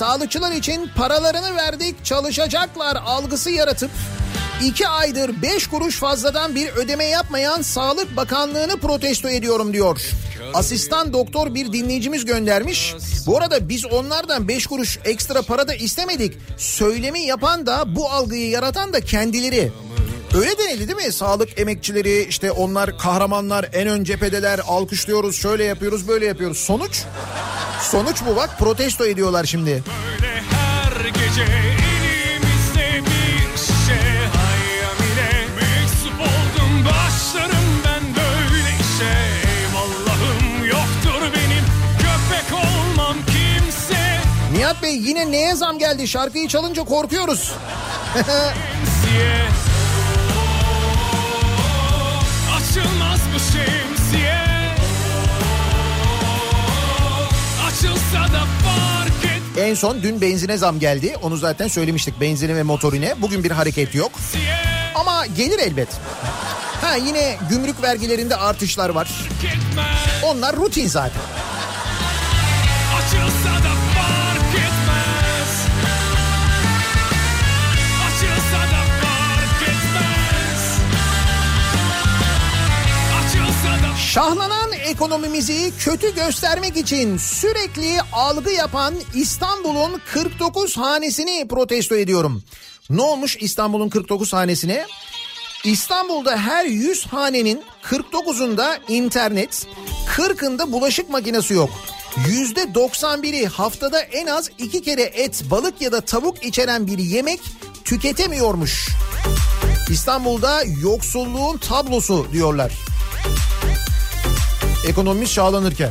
Sağlıkçılar için paralarını verdik çalışacaklar algısı yaratıp iki aydır beş kuruş fazladan bir ödeme yapmayan Sağlık Bakanlığı'nı protesto ediyorum diyor. Asistan doktor bir dinleyicimiz göndermiş. Bu arada biz onlardan beş kuruş ekstra para da istemedik. Söylemi yapan da bu algıyı yaratan da kendileri. Öyle denildi değil mi? Sağlık emekçileri işte onlar kahramanlar en ön cephedeler alkışlıyoruz şöyle yapıyoruz böyle yapıyoruz. Sonuç? Sonuç bu bak protesto ediyorlar şimdi. Böyle her gece Nihat Bey yine neye zam geldi? Şarkıyı çalınca korkuyoruz. En son dün benzine zam geldi. Onu zaten söylemiştik benzine ve motorine. Bugün bir hareket yok. Ama gelir elbet. Ha yine gümrük vergilerinde artışlar var. Onlar rutin zaten. Şahlanan ekonomimizi kötü göstermek için sürekli algı yapan İstanbul'un 49 hanesini protesto ediyorum. Ne olmuş İstanbul'un 49 hanesine? İstanbul'da her 100 hanenin 49'unda internet, 40'ında bulaşık makinesi yok. %91'i haftada en az iki kere et, balık ya da tavuk içeren bir yemek tüketemiyormuş. İstanbul'da yoksulluğun tablosu diyorlar. Ekonomimiz çağlanırken.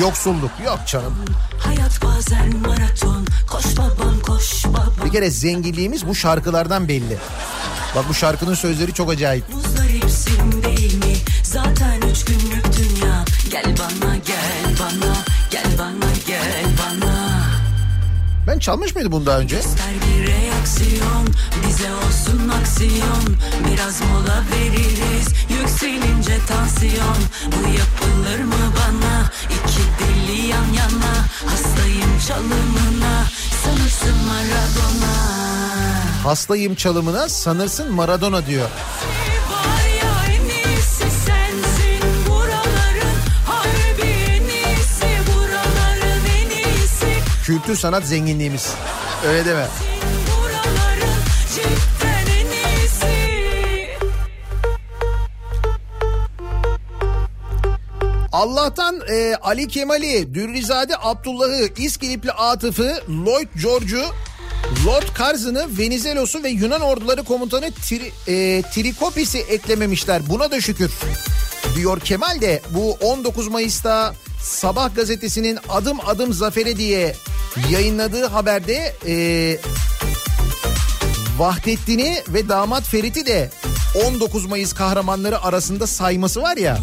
Yoksulluk yok canım. Hayat bazen maraton Koş babam koş babam Bir kere zenginliğimiz bu şarkılardan belli. Bak bu şarkının sözleri çok acayip. Muzdaripsin değil mi? Zaten üç günlük dünya Gel bana Ben çalmış mıydı bunu daha önce? Bir reaksiyon Bize olsun aksiyon. Biraz mola veririz Yükselince tansiyon. Bu yapılır mı bana? İki deli yan yana. Hastayım çalımına Sanırsın Maradona. Hastayım çalımına sanırsın Maradona diyor. Kültür sanat zenginliğimiz. Öyle deme. Allah'tan e, Ali Kemal'i, Dürrizade Abdullah'ı, İskilipli Atıf'ı, Lloyd George'u, Lord Curzon'ı, Venizelos'u ve Yunan orduları komutanı Tri, e, Trikopis'i eklememişler. Buna da şükür. Diyor Kemal de bu 19 Mayıs'ta Sabah gazetesinin adım adım zafere diye yayınladığı haberde e, Vahdettin'i ve damat Ferit'i de 19 Mayıs kahramanları arasında sayması var ya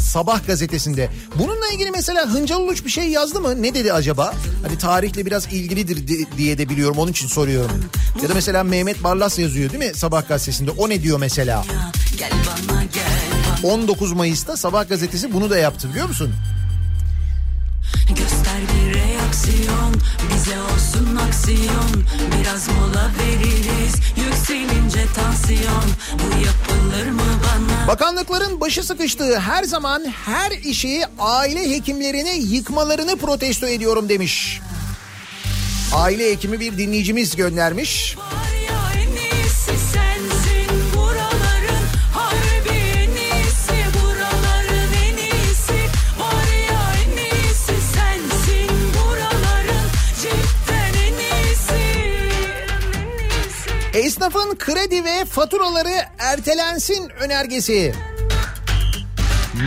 Sabah gazetesinde. Bununla ilgili mesela Hıncal Uluç bir şey yazdı mı? Ne dedi acaba? Hani tarihle biraz ilgilidir di- diye de biliyorum onun için soruyorum. Ya da mesela Mehmet Barlas yazıyor değil mi Sabah gazetesinde? O ne diyor mesela? Gel bana gel bana 19 Mayıs'ta Sabah gazetesi bunu da yaptı biliyor musun? Reaksiyon Bize olsun aksiyon Biraz mola veririz Yükselince tansiyon Bu yapılır mı bana Bakanlıkların başı sıkıştığı her zaman her işi aile hekimlerini yıkmalarını protesto ediyorum demiş. Aile hekimi bir dinleyicimiz göndermiş. Var Esnafın kredi ve faturaları ertelensin önergesi.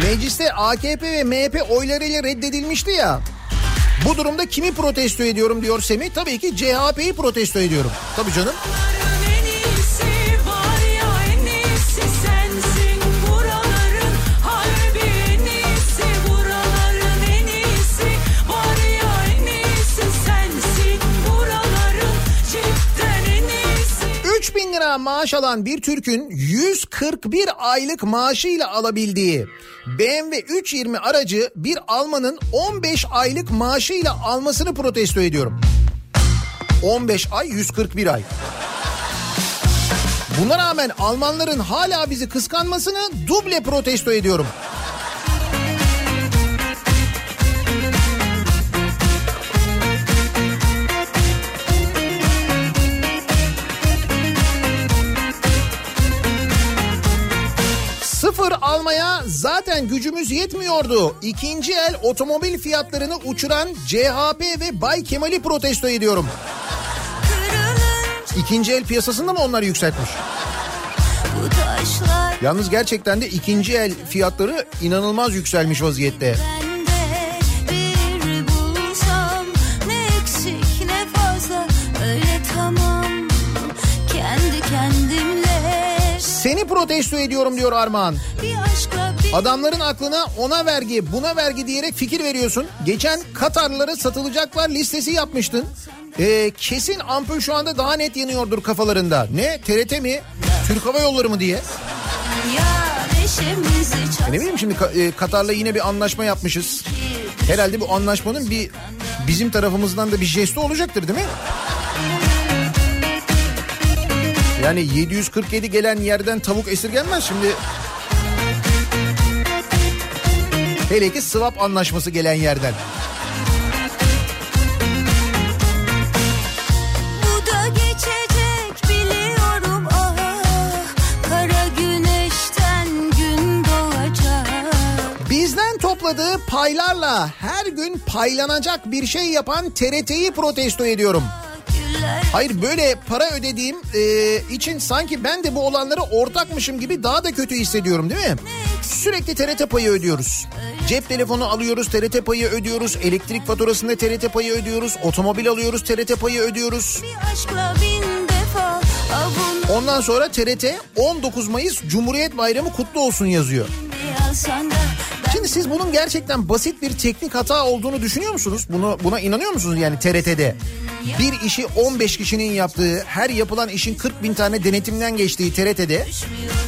Mecliste AKP ve MHP oylarıyla reddedilmişti ya. Bu durumda kimi protesto ediyorum diyor Semih. Tabii ki CHP'yi protesto ediyorum. Tabii canım. 3000 lira maaş alan bir Türk'ün 141 aylık maaşıyla alabildiği BMW 320 aracı bir Alman'ın 15 aylık maaşıyla almasını protesto ediyorum. 15 ay 141 ay. Buna rağmen Almanların hala bizi kıskanmasını duble protesto ediyorum. Sıfır almaya zaten gücümüz yetmiyordu. İkinci el otomobil fiyatlarını uçuran CHP ve Bay Kemal'i protesto ediyorum. İkinci el piyasasında mı onlar yükseltmiş? Yalnız gerçekten de ikinci el fiyatları inanılmaz yükselmiş vaziyette. bende protesto ediyorum diyor Armağan. Adamların aklına ona vergi buna vergi diyerek fikir veriyorsun. Geçen Katarlılara satılacaklar listesi yapmıştın. Ee, kesin ampul şu anda daha net yanıyordur kafalarında. Ne TRT mi? Türk Hava Yolları mı diye. E ne bileyim şimdi e, Katar'la yine bir anlaşma yapmışız. Herhalde bu anlaşmanın bir bizim tarafımızdan da bir jesti olacaktır değil mi? Yani 747 gelen yerden tavuk esirgenmez şimdi. Hele ki swap anlaşması gelen yerden. Ah topladığı paylarla her gün paylanacak bir şey yapan TRT'yi protesto ediyorum. Hayır böyle para ödediğim e, için sanki ben de bu olanlara ortakmışım gibi daha da kötü hissediyorum değil mi? Sürekli TRT payı ödüyoruz. Cep telefonu alıyoruz TRT payı ödüyoruz. Elektrik faturasında TRT payı ödüyoruz. Otomobil alıyoruz TRT payı ödüyoruz. Ondan sonra TRT 19 Mayıs Cumhuriyet Bayramı kutlu olsun yazıyor. alsan Şimdi siz bunun gerçekten basit bir teknik hata olduğunu düşünüyor musunuz? Bunu buna inanıyor musunuz yani TRT'de? Bir işi 15 kişinin yaptığı, her yapılan işin 40 bin tane denetimden geçtiği TRT'de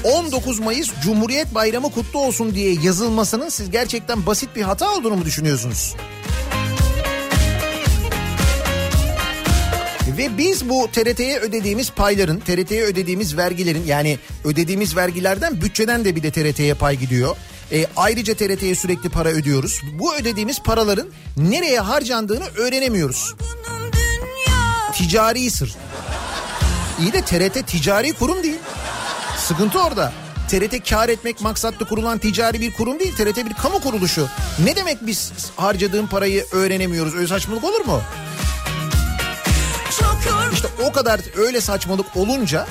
19 Mayıs Cumhuriyet Bayramı kutlu olsun diye yazılmasının siz gerçekten basit bir hata olduğunu mu düşünüyorsunuz? Ve biz bu TRT'ye ödediğimiz payların, TRT'ye ödediğimiz vergilerin yani ödediğimiz vergilerden bütçeden de bir de TRT'ye pay gidiyor. E, ayrıca TRT'ye sürekli para ödüyoruz. Bu ödediğimiz paraların nereye harcandığını öğrenemiyoruz. Ticari sır. İyi de TRT ticari kurum değil. Sıkıntı orada. TRT kar etmek maksatlı kurulan ticari bir kurum değil. TRT bir kamu kuruluşu. Ne demek biz harcadığın parayı öğrenemiyoruz? Öyle saçmalık olur mu? İşte o kadar öyle saçmalık olunca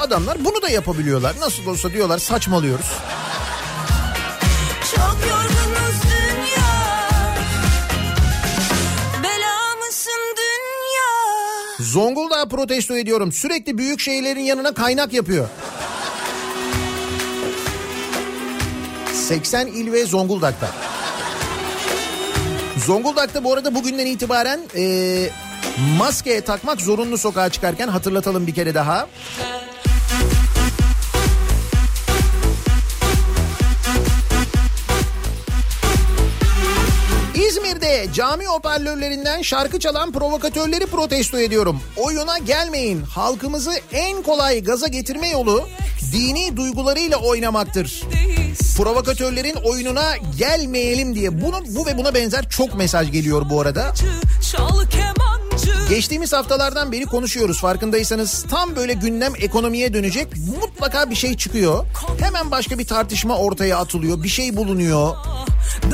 adamlar bunu da yapabiliyorlar. Nasıl olsa diyorlar saçmalıyoruz. Zonguldak'ı protesto ediyorum. Sürekli büyük şehirlerin yanına kaynak yapıyor. 80 il ve Zonguldak'ta. Zonguldak'ta bu arada bugünden itibaren e, maske takmak zorunlu sokağa çıkarken hatırlatalım bir kere daha. İzmir'de cami hoparlörlerinden şarkı çalan provokatörleri protesto ediyorum. Oyuna gelmeyin. Halkımızı en kolay gaza getirme yolu dini duygularıyla oynamaktır. Provokatörlerin oyununa gelmeyelim diye bunu bu ve buna benzer çok mesaj geliyor bu arada. Geçtiğimiz haftalardan beri konuşuyoruz farkındaysanız tam böyle gündem ekonomiye dönecek mutlaka bir şey çıkıyor. Hemen başka bir tartışma ortaya atılıyor bir şey bulunuyor.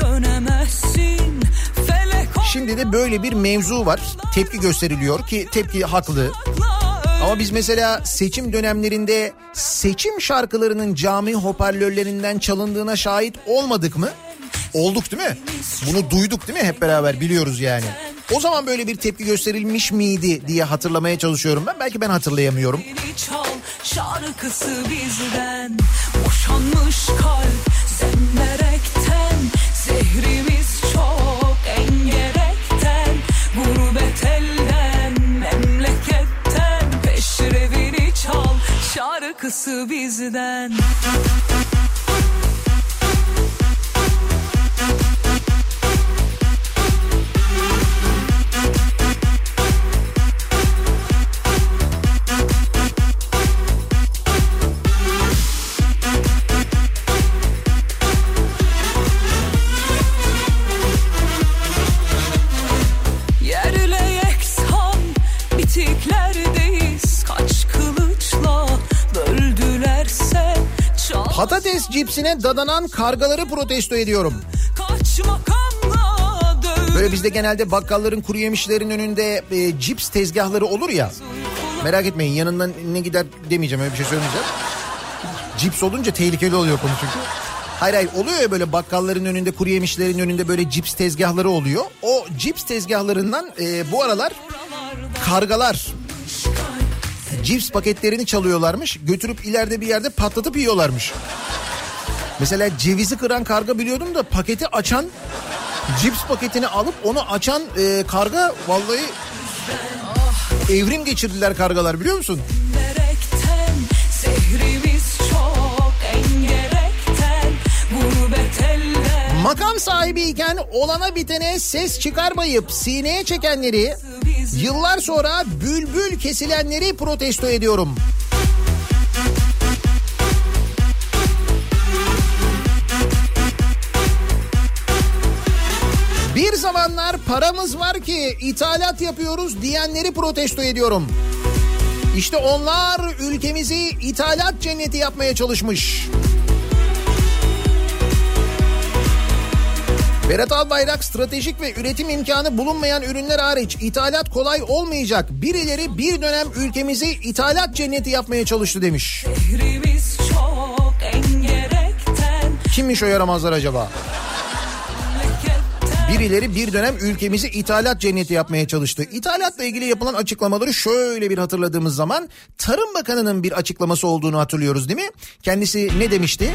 Dönemezsin Şimdi de böyle bir mevzu var tepki gösteriliyor ki tepki haklı. Ama biz mesela seçim dönemlerinde seçim şarkılarının cami hoparlörlerinden çalındığına şahit olmadık mı? Olduk değil mi? Bunu duyduk değil mi hep beraber biliyoruz yani. O zaman böyle bir tepki gösterilmiş miydi diye hatırlamaya çalışıyorum ben. Belki ben hatırlayamıyorum. Şarkısı bizden Boşanmış kalp zemberekten Zehrimiz şarkısı bizden Patates cipsine dadanan kargaları protesto ediyorum. Böyle bizde genelde bakkalların kuru yemişlerin önünde e, cips tezgahları olur ya. Merak etmeyin yanından ne gider demeyeceğim öyle bir şey söylemeyeceğim. Cips olunca tehlikeli oluyor konu çünkü. Hayır hayır oluyor ya böyle bakkalların önünde kuru yemişlerin önünde böyle cips tezgahları oluyor. O cips tezgahlarından e, bu aralar kargalar cips paketlerini çalıyorlarmış. Götürüp ileride bir yerde patlatıp yiyorlarmış. Mesela cevizi kıran karga biliyordum da paketi açan cips paketini alıp onu açan e, karga vallahi evrim geçirdiler kargalar biliyor musun? Makam sahibiyken olana bitene ses çıkarmayıp sineye çekenleri yıllar sonra bülbül kesilenleri protesto ediyorum. Bir zamanlar paramız var ki ithalat yapıyoruz diyenleri protesto ediyorum. İşte onlar ülkemizi ithalat cenneti yapmaya çalışmış. Berat Albayrak stratejik ve üretim imkanı bulunmayan ürünler hariç ithalat kolay olmayacak. Birileri bir dönem ülkemizi ithalat cenneti yapmaya çalıştı demiş. Kimmiş o yaramazlar acaba? Birileri bir dönem ülkemizi ithalat cenneti yapmaya çalıştı. İthalatla ilgili yapılan açıklamaları şöyle bir hatırladığımız zaman Tarım Bakanı'nın bir açıklaması olduğunu hatırlıyoruz değil mi? Kendisi ne demişti?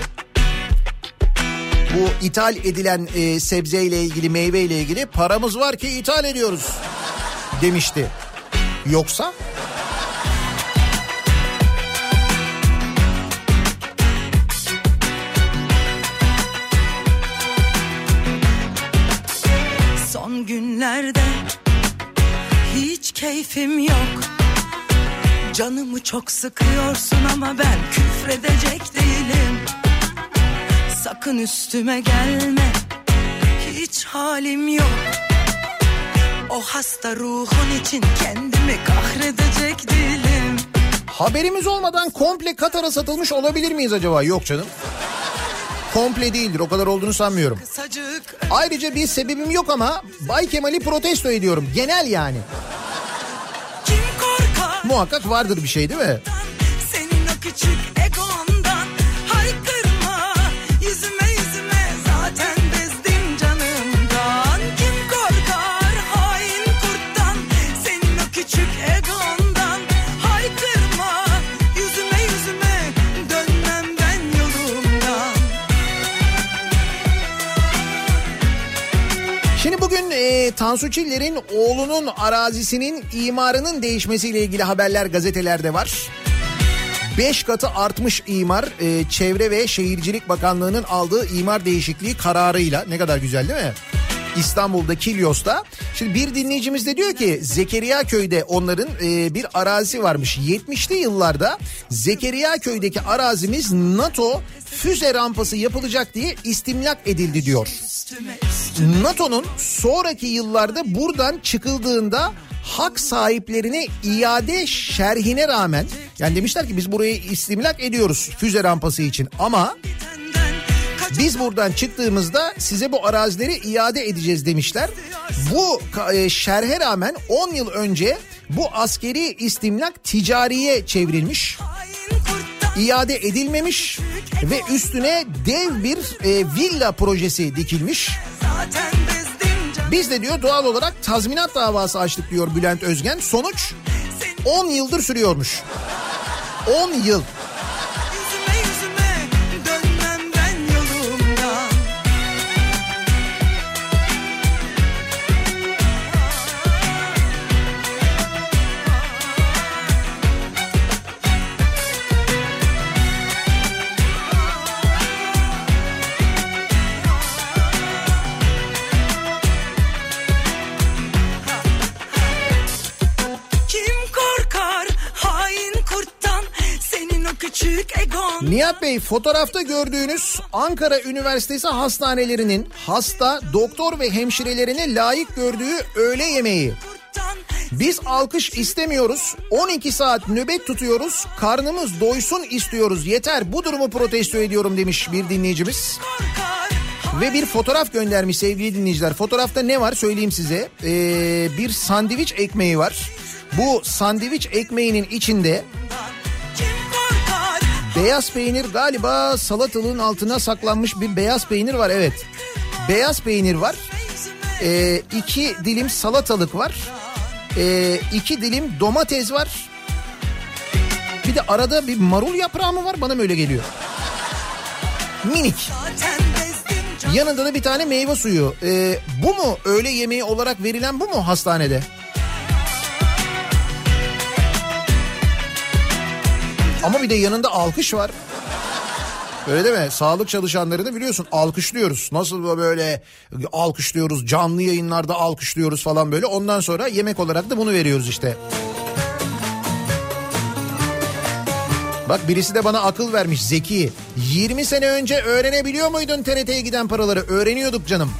Bu ithal edilen e, sebzeyle ilgili meyveyle ilgili paramız var ki ithal ediyoruz demişti. Yoksa? Son günlerde hiç keyfim yok. Canımı çok sıkıyorsun ama ben küfredecek değilim Sakın üstüme gelme hiç halim yok O hasta ruhun için kendimi kahredecek değilim haberimiz olmadan komple Katar'a satılmış olabilir miyiz acaba? Yok canım. Komple değildir o kadar olduğunu sanmıyorum. Ayrıca bir sebebim yok ama Bay Kemal'i protesto ediyorum. Genel yani. Muhakkak vardır bir şey değil mi? Senin o küçük e, Tansu Çiller'in oğlunun arazisinin imarının değişmesiyle ilgili haberler gazetelerde var. 5 katı artmış imar e, Çevre ve Şehircilik Bakanlığı'nın aldığı imar değişikliği kararıyla ne kadar güzel değil mi? İstanbul'da Kilyos'ta. Şimdi bir dinleyicimiz de diyor ki Zekeriya Köy'de onların e, bir arazi varmış. 70'li yıllarda Zekeriya Köy'deki arazimiz NATO füze rampası yapılacak diye istimlak edildi diyor. NATO'nun sonraki yıllarda buradan çıkıldığında hak sahiplerine iade şerhine rağmen yani demişler ki biz burayı istimlak ediyoruz füze rampası için ama biz buradan çıktığımızda size bu arazileri iade edeceğiz demişler. Bu e, şerhe rağmen 10 yıl önce bu askeri istimlak ticariye çevrilmiş. iade edilmemiş ve üstüne dev bir e, villa projesi dikilmiş. Biz de diyor doğal olarak tazminat davası açtık diyor Bülent Özgen. Sonuç 10 yıldır sürüyormuş. 10 yıl. Nihat Bey fotoğrafta gördüğünüz Ankara Üniversitesi hastanelerinin hasta, doktor ve hemşirelerine layık gördüğü öğle yemeği. Biz alkış istemiyoruz. 12 saat nöbet tutuyoruz. Karnımız doysun istiyoruz. Yeter bu durumu protesto ediyorum demiş bir dinleyicimiz. Ve bir fotoğraf göndermiş sevgili dinleyiciler. Fotoğrafta ne var söyleyeyim size. Ee, bir sandviç ekmeği var. Bu sandviç ekmeğinin içinde beyaz peynir galiba salatalığın altına saklanmış bir beyaz peynir var evet. Beyaz peynir var. Ee, iki dilim salatalık var. Ee, iki dilim domates var. Bir de arada bir marul yaprağı mı var bana mı öyle geliyor? Minik. Yanında da bir tane meyve suyu. Ee, bu mu öğle yemeği olarak verilen bu mu hastanede? Ama bir de yanında alkış var. Öyle değil mi? Sağlık çalışanlarını biliyorsun alkışlıyoruz. Nasıl böyle alkışlıyoruz canlı yayınlarda alkışlıyoruz falan böyle. Ondan sonra yemek olarak da bunu veriyoruz işte. Bak birisi de bana akıl vermiş Zeki. 20 sene önce öğrenebiliyor muydun TRT'ye giden paraları? Öğreniyorduk canım.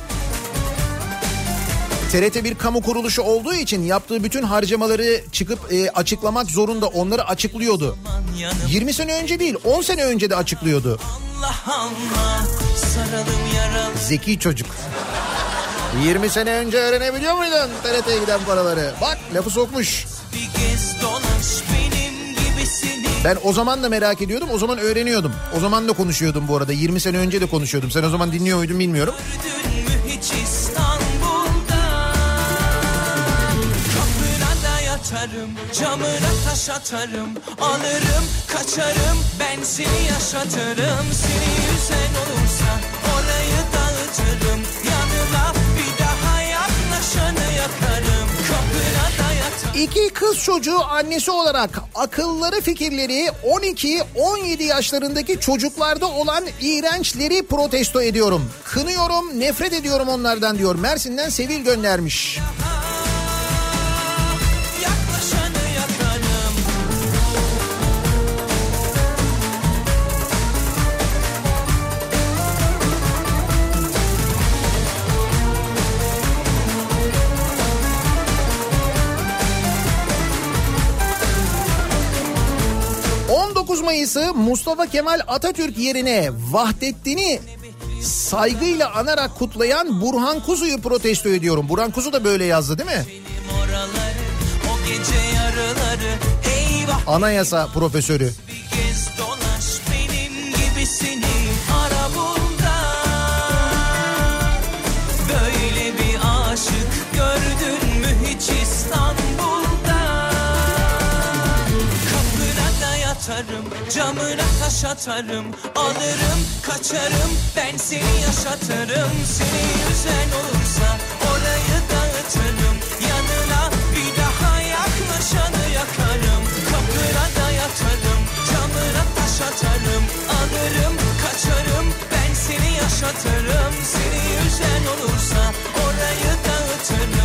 TRT bir kamu kuruluşu olduğu için yaptığı bütün harcamaları çıkıp e, açıklamak zorunda. Onları açıklıyordu. 20 sene önce değil 10 sene önce de açıklıyordu. Allah Allah Zeki çocuk. 20 sene önce öğrenebiliyor muydun TRT'ye giden paraları? Bak lafı sokmuş. Ben o zaman da merak ediyordum. O zaman öğreniyordum. O zaman da konuşuyordum bu arada. 20 sene önce de konuşuyordum. Sen o zaman dinliyor muydun bilmiyorum. Gördün da yatarım Camına taş atarım Alırım kaçarım Ben seni yaşatırım Seni yüzen olursa Orayı dağıtırım Yanına bir daha yaklaşanı yakarım Kapına da yatarım İki kız çocuğu annesi olarak akılları fikirleri 12-17 yaşlarındaki çocuklarda olan iğrençleri protesto ediyorum. Kınıyorum, nefret ediyorum onlardan diyor. Mersin'den Sevil göndermiş. Yaklaşanı Mayıs'ı Mustafa Kemal Atatürk yerine Vahdettin'i saygıyla anarak kutlayan Burhan Kuzu'yu protesto ediyorum. Burhan Kuzu da böyle yazdı değil mi? Oraları Eyvah Anayasa profesörü. Camına taş atarım Alırım kaçarım. Ben seni yaşatırım Seni yüzen olursa orayı dağıtırım. Yanına bir daha yaklaşanı yakarım. Kapına da yatarım camına taş atarım. Alırım kaçarım ben seni yaşatırım. Seni yüzen olursa orayı dağıtırım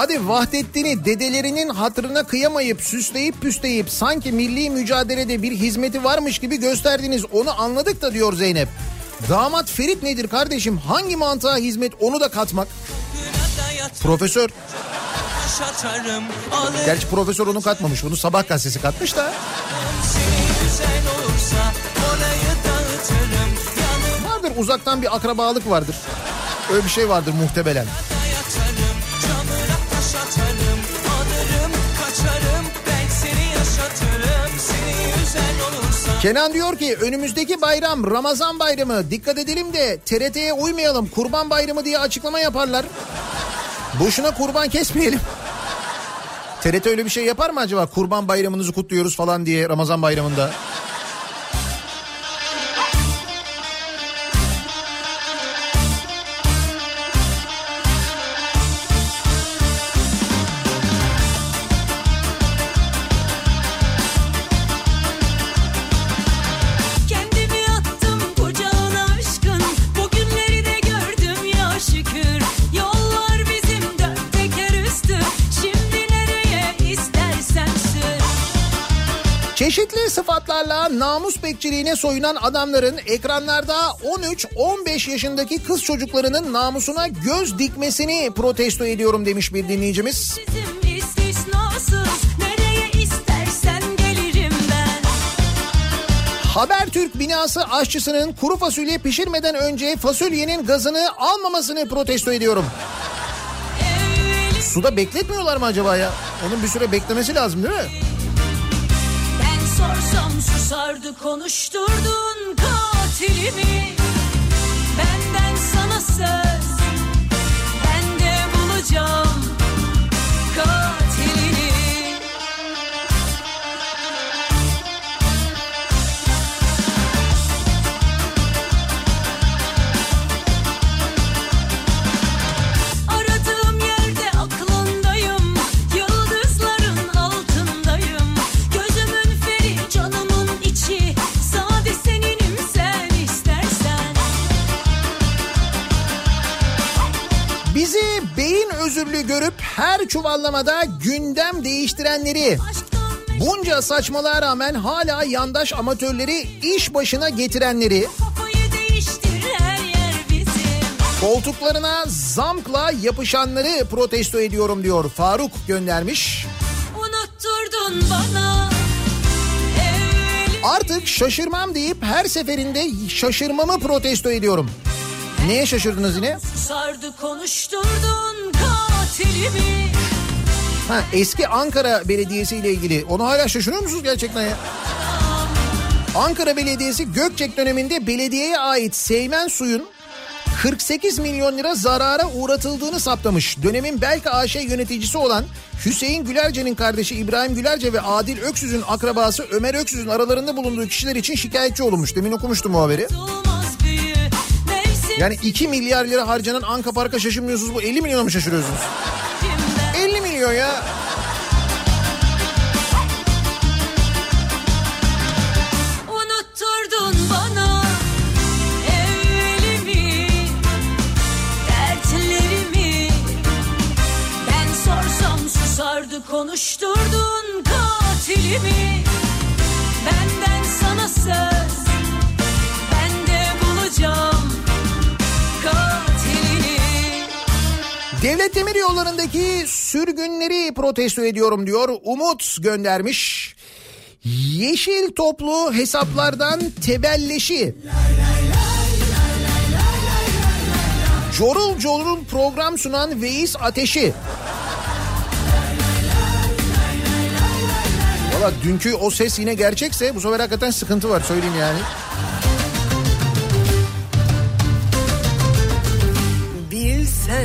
Hadi Vahdettin'i dedelerinin hatırına kıyamayıp süsleyip püsleyip sanki milli mücadelede bir hizmeti varmış gibi gösterdiniz onu anladık da diyor Zeynep. Damat Ferit nedir kardeşim? Hangi mantığa hizmet onu da katmak? Profesör. Taş atarım alırım Gerçi profesör onu katmamış. Bunu sabah gazetesi katmış da. Vardır uzaktan bir akrabalık vardır. Öyle bir şey vardır muhtemelen. Kenan diyor ki önümüzdeki bayram Ramazan bayramı dikkat edelim de TRT'ye uymayalım kurban bayramı diye açıklama yaparlar. Boşuna kurban kesmeyelim. TRT öyle bir şey yapar mı acaba kurban bayramınızı kutluyoruz falan diye Ramazan bayramında? Namus bekçiliğine soyunan adamların ekranlarda 13-15 yaşındaki kız çocuklarının namusuna göz dikmesini protesto ediyorum demiş bir dinleyicimiz. Bizim istisnasız Habertürk binası aşçısının kuru fasulye pişirmeden önce fasulyenin gazını almamasını protesto ediyorum. Suda bekletmiyorlar mı acaba ya? Onun bir süre beklemesi lazım değil mi? Susardı konuşturdun katilimi. Benden sana söz Ben de bulacağım özürlü görüp her çuvallamada gündem değiştirenleri bunca saçmalığa rağmen hala yandaş amatörleri iş başına getirenleri koltuklarına zamkla yapışanları protesto ediyorum diyor Faruk göndermiş. Unuttur Oturdun bana Artık şaşırmam deyip her seferinde şaşırmamı protesto ediyorum. Neye şaşırdınız yine? sardı konuşturdun katilimi Ha, eski Ankara Belediyesi ile ilgili. Onu hala şaşırıyor musunuz gerçekten ya? Ankara Belediyesi Gökçek döneminde belediyeye ait Seymen suyun 48 milyon lira zarara uğratıldığını saptamış. Dönemin Belka AŞ yöneticisi olan Hüseyin Gülerce'nin kardeşi İbrahim Gülerce ve Adil Öksüz'ün akrabası Ömer Öksüz'ün aralarında bulunduğu kişiler için şikayetçi olunmuş. Demin okumuştum o haberi. olmaz Yani 2 milyar lira harcanan Anka Park'a şaşırmıyorsunuz. Bu 50 milyona mı şaşırıyorsunuz? kimden 50 milyon ya. Konuşturdun katilimi. Devlet demir yollarındaki sürgünleri protesto ediyorum diyor. Umut göndermiş. Yeşil toplu hesaplardan tebelleşi. Corul corul program sunan Veys Ateşi. Valla dünkü o ses yine gerçekse bu sefer hakikaten sıkıntı var söyleyeyim yani.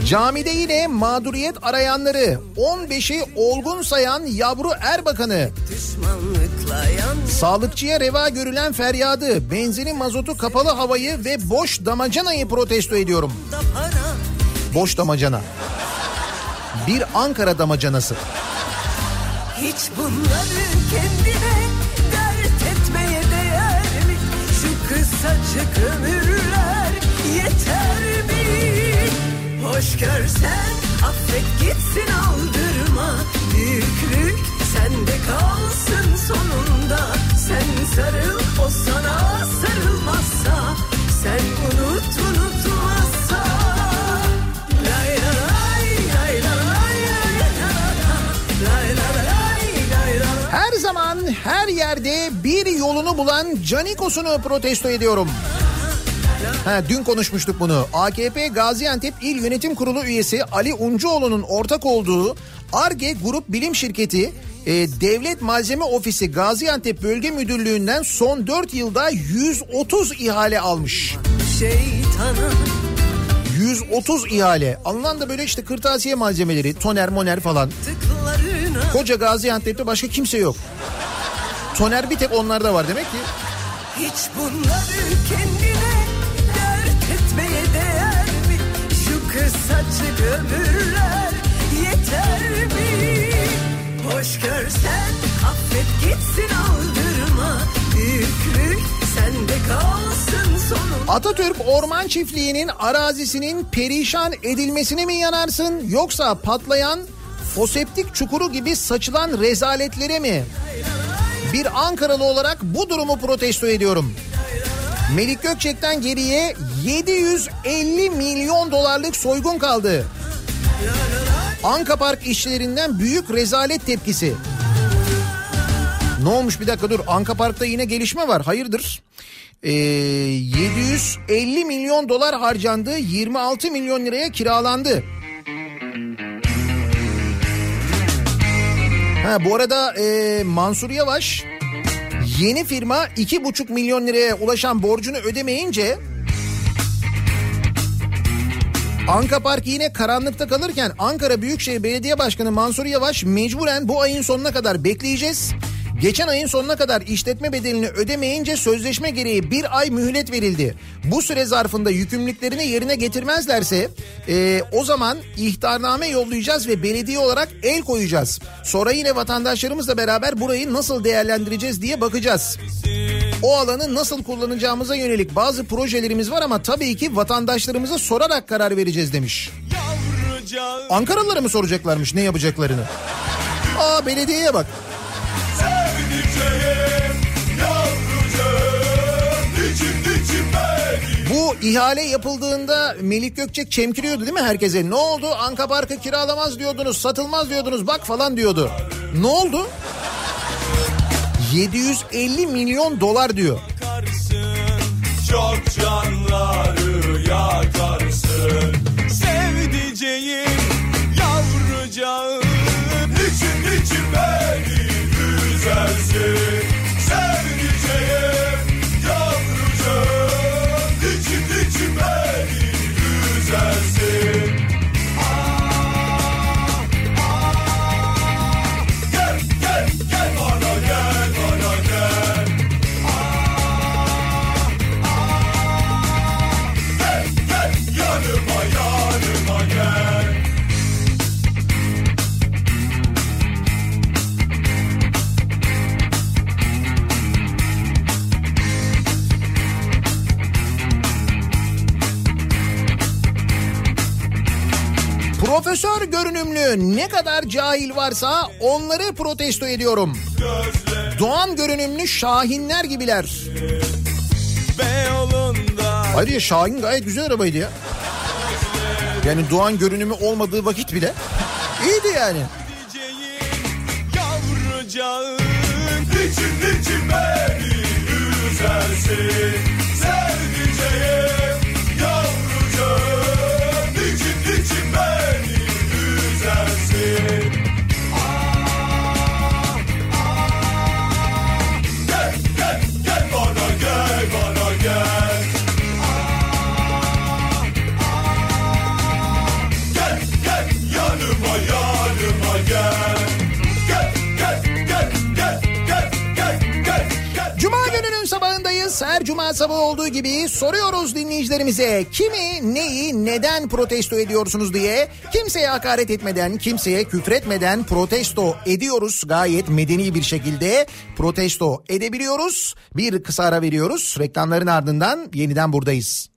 Camide yine mağduriyet arayanları 15'i olgun sayan yavru Erbakan'ı Sağlıkçıya reva görülen feryadı, benzini mazotu kapalı havayı ve boş damacanayı protesto ediyorum. Boş damacana. Bir Ankara damacanası. Hiç bunları kendine dert etmeye değer mi? Şu kısacık ömürler yeter? Hoş görsen affet gitsin aldırma Büyüklük sende kalsın sonunda Sen sarıl o sana sarılmazsa Sen unut unutmazsa Lay la lay lay la lay lay la la. Lay la la lay lay la la. Her zaman her yerde bir yolunu bulan Canikos'unu protesto ediyorum. Ha, dün konuşmuştuk bunu. AKP Gaziantep İl Yönetim Kurulu üyesi Ali Uncuoğlu'nun ortak olduğu ARGE Grup Bilim Şirketi e, Devlet Malzeme Ofisi Gaziantep Bölge Müdürlüğü'nden son 4 yılda 130 ihale almış. Şeytana 130 ihale. Alınan da böyle işte kırtasiye malzemeleri, toner moner falan. Koca Gaziantep'te başka kimse yok. Toner bir tek onlarda var demek ki. Hiç bunları kendine Kısacık ömürler yeter mi? Hoş görsen affet gitsin aldırma Büyüklük sende kalsın sonunda Atatürk Orman Çiftliği'nin arazisinin perişan edilmesine mi yanarsın yoksa patlayan foseptik çukuru gibi saçılan rezaletlere mi? Bir Ankaralı olarak bu durumu protesto ediyorum. Melik Gökçek'ten geriye 750 milyon dolarlık soygun kaldı. Anka Park işçilerinden büyük rezalet tepkisi. Ne olmuş bir dakika dur Anka Park'ta yine gelişme var hayırdır? Ee, 750 milyon dolar harcandı 26 milyon liraya kiralandı. Ha, bu arada e, Mansur Yavaş yeni firma 2,5 milyon liraya ulaşan borcunu ödemeyince Anka Park yine karanlıkta kalırken Ankara Büyükşehir Belediye Başkanı Mansur Yavaş mecburen bu ayın sonuna kadar bekleyeceğiz. Geçen ayın sonuna kadar işletme bedelini ödemeyince sözleşme gereği bir ay mühlet verildi. Bu süre zarfında yükümlülüklerini yerine getirmezlerse e, o zaman ihtarname yollayacağız ve belediye olarak el koyacağız. Sonra yine vatandaşlarımızla beraber burayı nasıl değerlendireceğiz diye bakacağız. O alanı nasıl kullanacağımıza yönelik bazı projelerimiz var ama tabii ki vatandaşlarımıza sorarak karar vereceğiz demiş. Ankaralılara mı soracaklarmış ne yapacaklarını? Aa belediyeye bak. Bu ihale yapıldığında Melik Gökçek çemkiriyordu değil mi herkese? Ne oldu? Anka Park'ı kiralamaz diyordunuz, satılmaz diyordunuz bak falan diyordu. Ne oldu? 750 milyon dolar diyor. Çok canları yakarsın Sevdiceğim yavrucağım Niçin niçin beni üzersin Profesör görünümlü ne kadar cahil varsa onları protesto ediyorum. Doğan görünümlü şahinler gibiler. Ayrıca Şahin gayet güzel arabaydı ya. Yani Doğan görünümü olmadığı vakit bile iyiydi yani. Niçin niçin beni üzersin Sevdiceğim üzersin sabahındayız. Her cuma sabahı olduğu gibi soruyoruz dinleyicilerimize kimi, neyi, neden protesto ediyorsunuz diye. Kimseye hakaret etmeden, kimseye küfretmeden protesto ediyoruz. Gayet medeni bir şekilde protesto edebiliyoruz. Bir kısa ara veriyoruz. Reklamların ardından yeniden buradayız.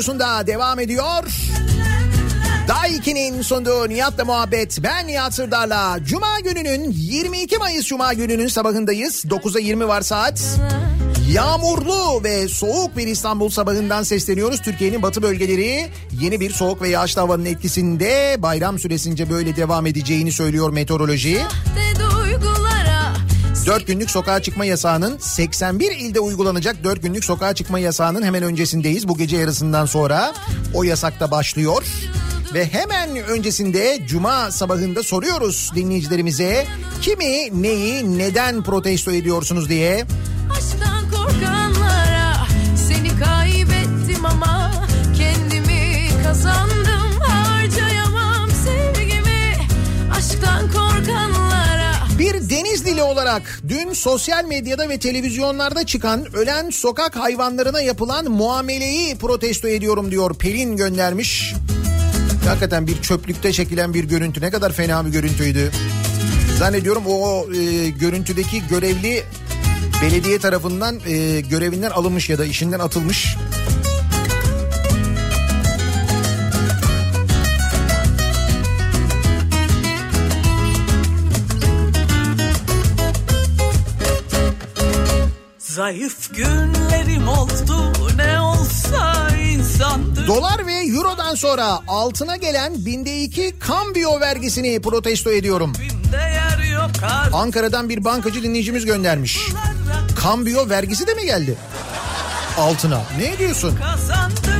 Radyosunda devam ediyor. Daiki'nin sunduğu Nihat'la muhabbet. Ben Nihat Sırdar'la. Cuma gününün 22 Mayıs Cuma gününün sabahındayız. 9'a 20 var saat. Yağmurlu ve soğuk bir İstanbul sabahından sesleniyoruz. Türkiye'nin batı bölgeleri yeni bir soğuk ve yağışlı havanın etkisinde bayram süresince böyle devam edeceğini söylüyor meteoroloji. 4 günlük sokağa çıkma yasağının 81 ilde uygulanacak 4 günlük sokağa çıkma yasağının hemen öncesindeyiz. Bu gece yarısından sonra o yasak da başlıyor. Ve hemen öncesinde cuma sabahında soruyoruz dinleyicilerimize kimi, neyi, neden protesto ediyorsunuz diye. Aşktan olarak dün sosyal medyada ve televizyonlarda çıkan ölen sokak hayvanlarına yapılan muameleyi protesto ediyorum diyor Pelin göndermiş. Hakikaten bir çöplükte çekilen bir görüntü ne kadar fena bir görüntüydü. Zannediyorum o e, görüntüdeki görevli belediye tarafından e, görevinden alınmış ya da işinden atılmış. Zayıf günlerim oldu ne olsa insandır. Dolar ve eurodan sonra altına gelen binde iki kambiyo vergisini protesto ediyorum. Ankara'dan bir bankacı dinleyicimiz göndermiş. Kambiyo vergisi de mi geldi? Altına. Ne diyorsun? Kazandım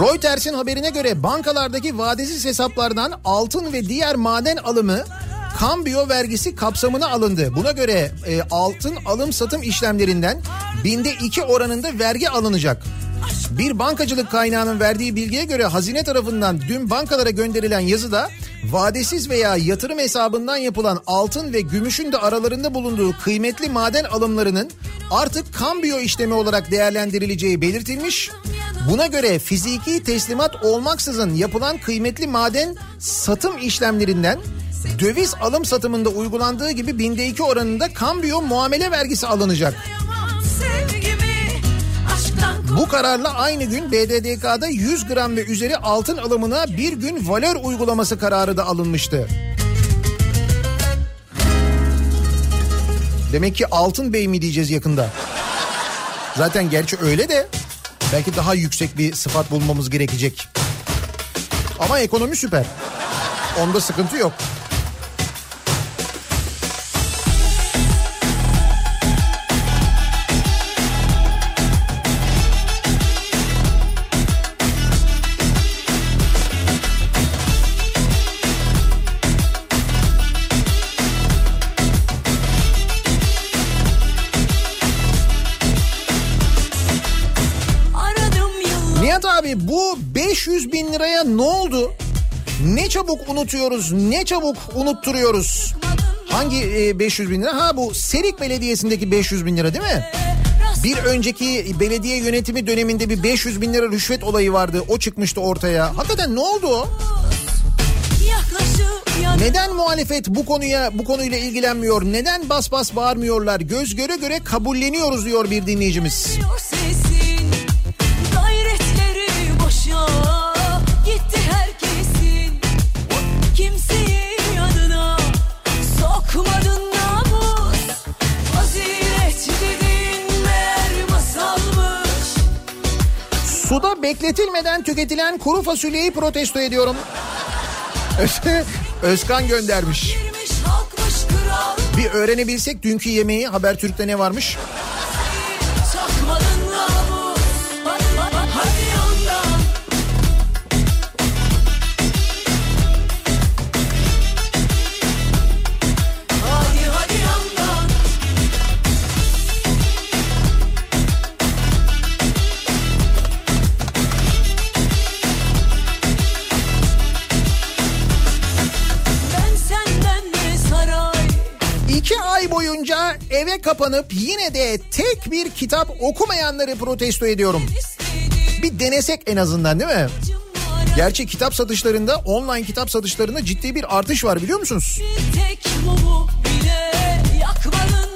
Reuters'in haberine göre bankalardaki vadesiz hesaplardan altın ve diğer maden alımı kambiyo vergisi kapsamına alındı. Buna göre e, altın alım satım işlemlerinden binde iki oranında vergi alınacak. Bir bankacılık kaynağının verdiği bilgiye göre hazine tarafından dün bankalara gönderilen yazıda vadesiz veya yatırım hesabından yapılan altın ve gümüşün de aralarında bulunduğu kıymetli maden alımlarının artık kambiyo işlemi olarak değerlendirileceği belirtilmiş. Buna göre fiziki teslimat olmaksızın yapılan kıymetli maden satım işlemlerinden döviz alım satımında uygulandığı gibi binde iki oranında kambiyo muamele vergisi alınacak. Bu kararla aynı gün BDDK'da 100 gram ve üzeri altın alımına bir gün valör uygulaması kararı da alınmıştı. Demek ki Altın Bey mi diyeceğiz yakında? Zaten gerçi öyle de belki daha yüksek bir sıfat bulmamız gerekecek. Ama ekonomi süper. Onda sıkıntı yok. Bin liraya ne oldu? Ne çabuk unutuyoruz, ne çabuk unutturuyoruz. Hangi e, 500 bin lira? Ha bu Serik Belediyesi'ndeki 500 bin lira değil mi? Bir önceki belediye yönetimi döneminde bir 500 bin lira rüşvet olayı vardı. O çıkmıştı ortaya. Hakikaten ne oldu o? Neden muhalefet bu konuya bu konuyla ilgilenmiyor? Neden bas bas bağırmıyorlar? Göz göre göre kabulleniyoruz diyor bir dinleyicimiz. sesin Suda bekletilmeden tüketilen kuru fasulyeyi protesto ediyorum. Özkan göndermiş. Bir öğrenebilsek dünkü yemeği Habertürk'te ne varmış? Eve kapanıp yine de tek bir kitap okumayanları protesto ediyorum. Bir denesek en azından değil mi? Gerçi kitap satışlarında online kitap satışlarında ciddi bir artış var biliyor musunuz? Bir tek mumu bile yakmadın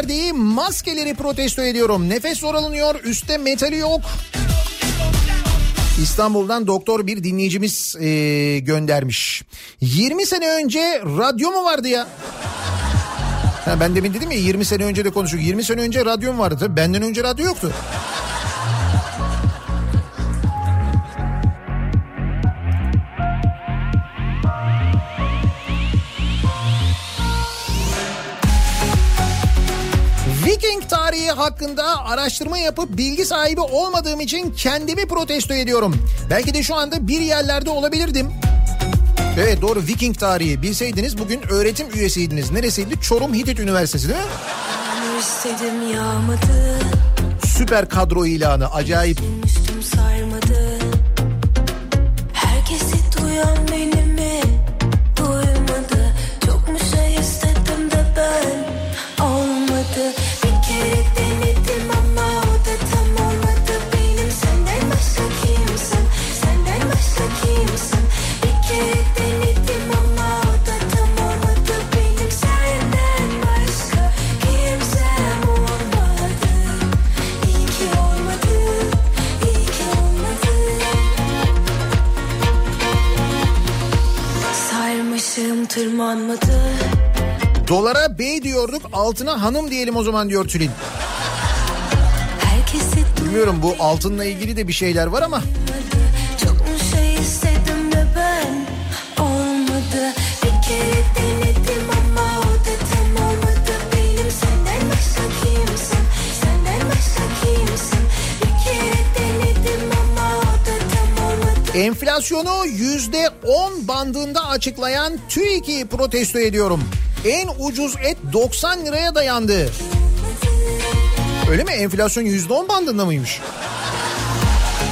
az gönderdiği maskeleri protesto ediyorum. Nefes zor alınıyor, üstte metali yok. İstanbul'dan doktor bir dinleyicimiz eee, göndermiş. 20 sene önce radyo mu vardı ya? Ha, ben demin dedim ya 20 sene önce de konuştuk. 20 sene önce radyom vardı. Tabii benden önce radyo yoktu. Tarihi hakkında araştırma yapıp bilgi sahibi olmadığım için kendimi protesto ediyorum. Belki de şu anda bir yerlerde olabilirdim. Evet doğru Viking tarihi bilseydiniz bugün öğretim üyesiydiniz. Neresiydi? Çorum Hitit Üniversitesi değil mi? Süper kadro ilanı acayip. Tırmanmadı Dolara bey diyorduk altına hanım diyelim o zaman diyor Tülin. Bilmiyorum bu altınla ilgili de bir şeyler var ama. Enflasyonu yüzde 10 bandında açıklayan TÜİK'i protesto ediyorum. En ucuz et 90 liraya dayandı. Öyle mi? Enflasyon yüzde 10 bandında mıymış?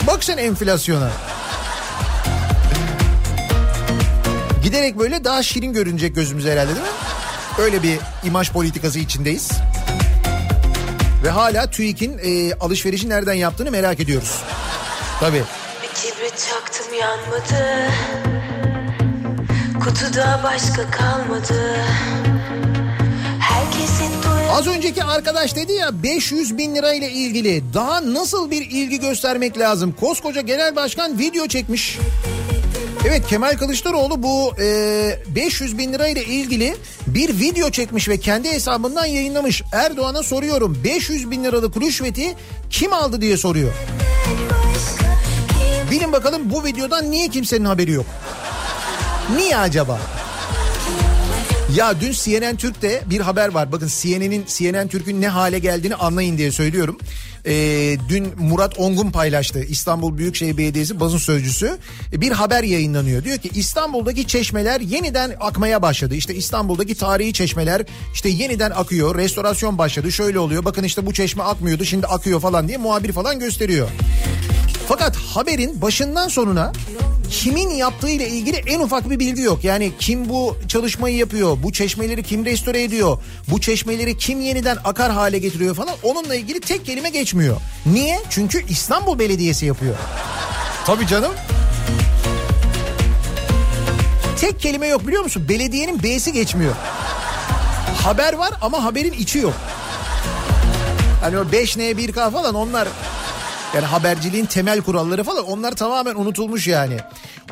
Bak sen enflasyona. Giderek böyle daha şirin görünecek gözümüze herhalde değil mi? Öyle bir imaj politikası içindeyiz. Ve hala TÜİK'in e, alışverişi nereden yaptığını merak ediyoruz. Tabii. Çaktım yanmadı Kutuda başka kalmadı Az önceki arkadaş dedi ya 500 bin lira ile ilgili daha nasıl bir ilgi göstermek lazım? Koskoca genel başkan video çekmiş. Evet Kemal Kılıçdaroğlu bu e, 500 bin lira ile ilgili bir video çekmiş ve kendi hesabından yayınlamış. Erdoğan'a soruyorum 500 bin liralık rüşveti kim aldı diye soruyor. Bilin bakalım bu videodan niye kimsenin haberi yok? Niye acaba? Ya dün CNN Türk'te bir haber var. Bakın CNN'in CNN Türk'ün ne hale geldiğini anlayın diye söylüyorum. Ee, dün Murat Ongun paylaştı. İstanbul Büyükşehir Belediyesi basın sözcüsü. Ee, Bir haber yayınlanıyor. Diyor ki İstanbul'daki çeşmeler yeniden akmaya başladı. İşte İstanbul'daki tarihi çeşmeler işte yeniden akıyor. Restorasyon başladı. Şöyle oluyor. Bakın işte bu çeşme akmıyordu şimdi akıyor falan diye muhabir falan gösteriyor. Fakat haberin başından sonuna kimin yaptığı ile ilgili en ufak bir bilgi yok. Yani kim bu çalışmayı yapıyor, bu çeşmeleri kim restore ediyor, bu çeşmeleri kim yeniden akar hale getiriyor falan onunla ilgili tek kelime geçmiyor. Niye? Çünkü İstanbul Belediyesi yapıyor. Tabii canım. Tek kelime yok biliyor musun? Belediyenin B'si geçmiyor. Haber var ama haberin içi yok. Hani o 5N 1K falan onlar yani haberciliğin temel kuralları falan onlar tamamen unutulmuş yani.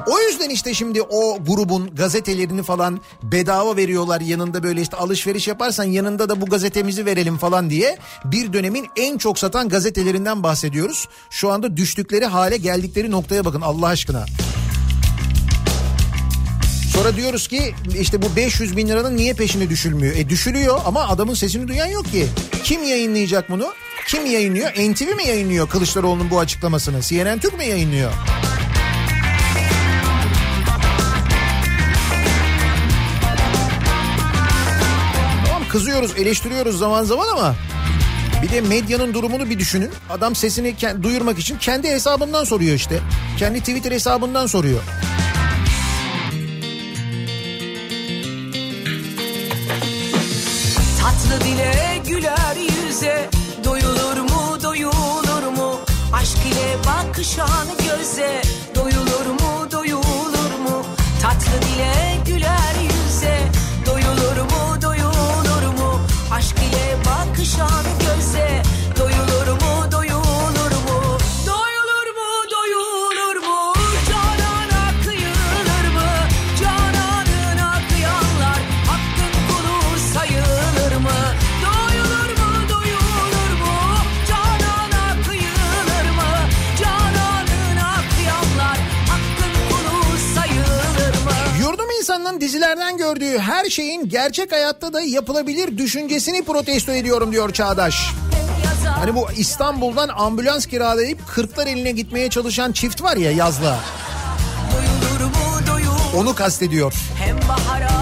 O yüzden işte şimdi o grubun gazetelerini falan bedava veriyorlar yanında böyle işte alışveriş yaparsan yanında da bu gazetemizi verelim falan diye bir dönemin en çok satan gazetelerinden bahsediyoruz. Şu anda düştükleri hale geldikleri noktaya bakın Allah aşkına. Sonra diyoruz ki işte bu 500 bin liranın niye peşine düşülmüyor? E düşülüyor ama adamın sesini duyan yok ki. Kim yayınlayacak bunu? Kim yayınlıyor? NTV mi yayınlıyor Kılıçdaroğlu'nun bu açıklamasını? CNN Türk mü yayınlıyor? Tamam kızıyoruz, eleştiriyoruz zaman zaman ama bir de medyanın durumunu bir düşünün. Adam sesini duyurmak için kendi hesabından soruyor işte. Kendi Twitter hesabından soruyor. Tatlı dile güler yüze Aşk ile bakışan göze Doyulur mu doyulur mu? Tatlı dile İnsanının dizilerden gördüğü her şeyin gerçek hayatta da yapılabilir düşüncesini protesto ediyorum diyor Çağdaş. Hani bu İstanbul'dan ambulans kiralayıp kırklar eline gitmeye çalışan çift var ya yazla. Onu kastediyor. Hem bahara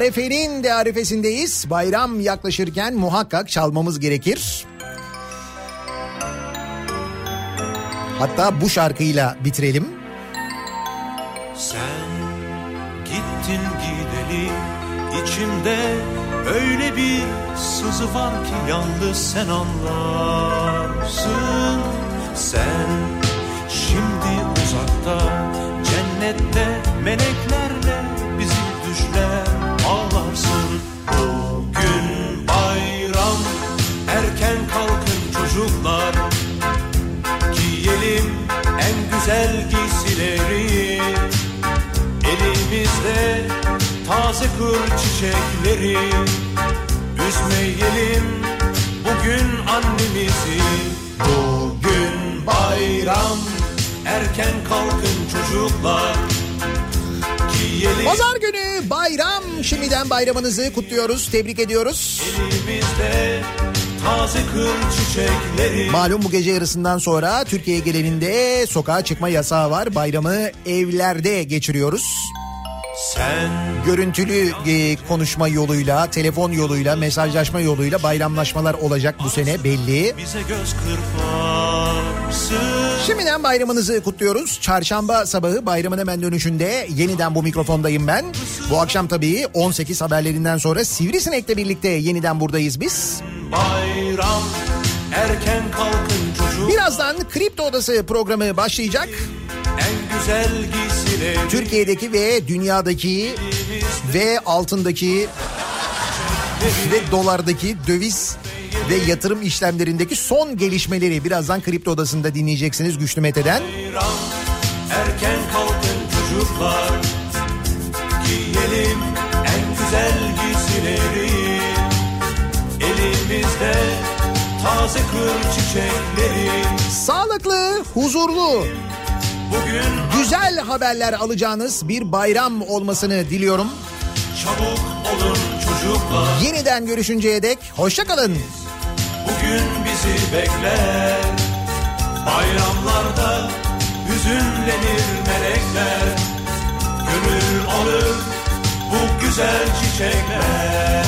Arefe'nin de arefesindeyiz. Bayram yaklaşırken muhakkak çalmamız gerekir. Hatta bu şarkıyla bitirelim. Sen gittin gideli içimde öyle bir sızı var ki yalnız sen anlarsın sen şimdi uzakta cennette meleklerle kır çiçekleri üzmeyelim bugün annemizi bugün bayram erken kalkın çocuklar giyelim Pazar günü bayram. Şimdiden bayramınızı kutluyoruz, tebrik ediyoruz. elimizde Malum bu gece yarısından sonra Türkiye genelinde sokağa çıkma yasağı var. Bayramı evlerde geçiriyoruz. Sen Görüntülü e, konuşma yoluyla, telefon yoluyla, mesajlaşma yoluyla bayramlaşmalar olacak bu sene belli. Şimdiden bayramınızı kutluyoruz. Çarşamba sabahı bayramın hemen dönüşünde yeniden bu mikrofondayım ben. Bu akşam tabii 18 haberlerinden sonra Sivrisinek'le birlikte yeniden buradayız biz. bayram erken kalkın çocuk Birazdan Kripto Odası programı başlayacak. En güzel giysileri Türkiye'deki ve dünyadaki ve altındaki ve dolardaki döviz ve yatırım işlemlerindeki son gelişmeleri birazdan Kripto Odası'nda dinleyeceksiniz Güçlü Mete'den. erken kalkın çocuklar. Giyelim en güzel giysileri. Elimizde taze kır çiçekleri. Sağlıklı, huzurlu, güzel haberler alacağınız bir bayram olmasını diliyorum. çabuk olun çocuklar Yeniden görüşünceye dek hoşçakalın. bugün bizi bekler bayramlarda hüzünlenir melekler gönül alır bu güzel çiçekler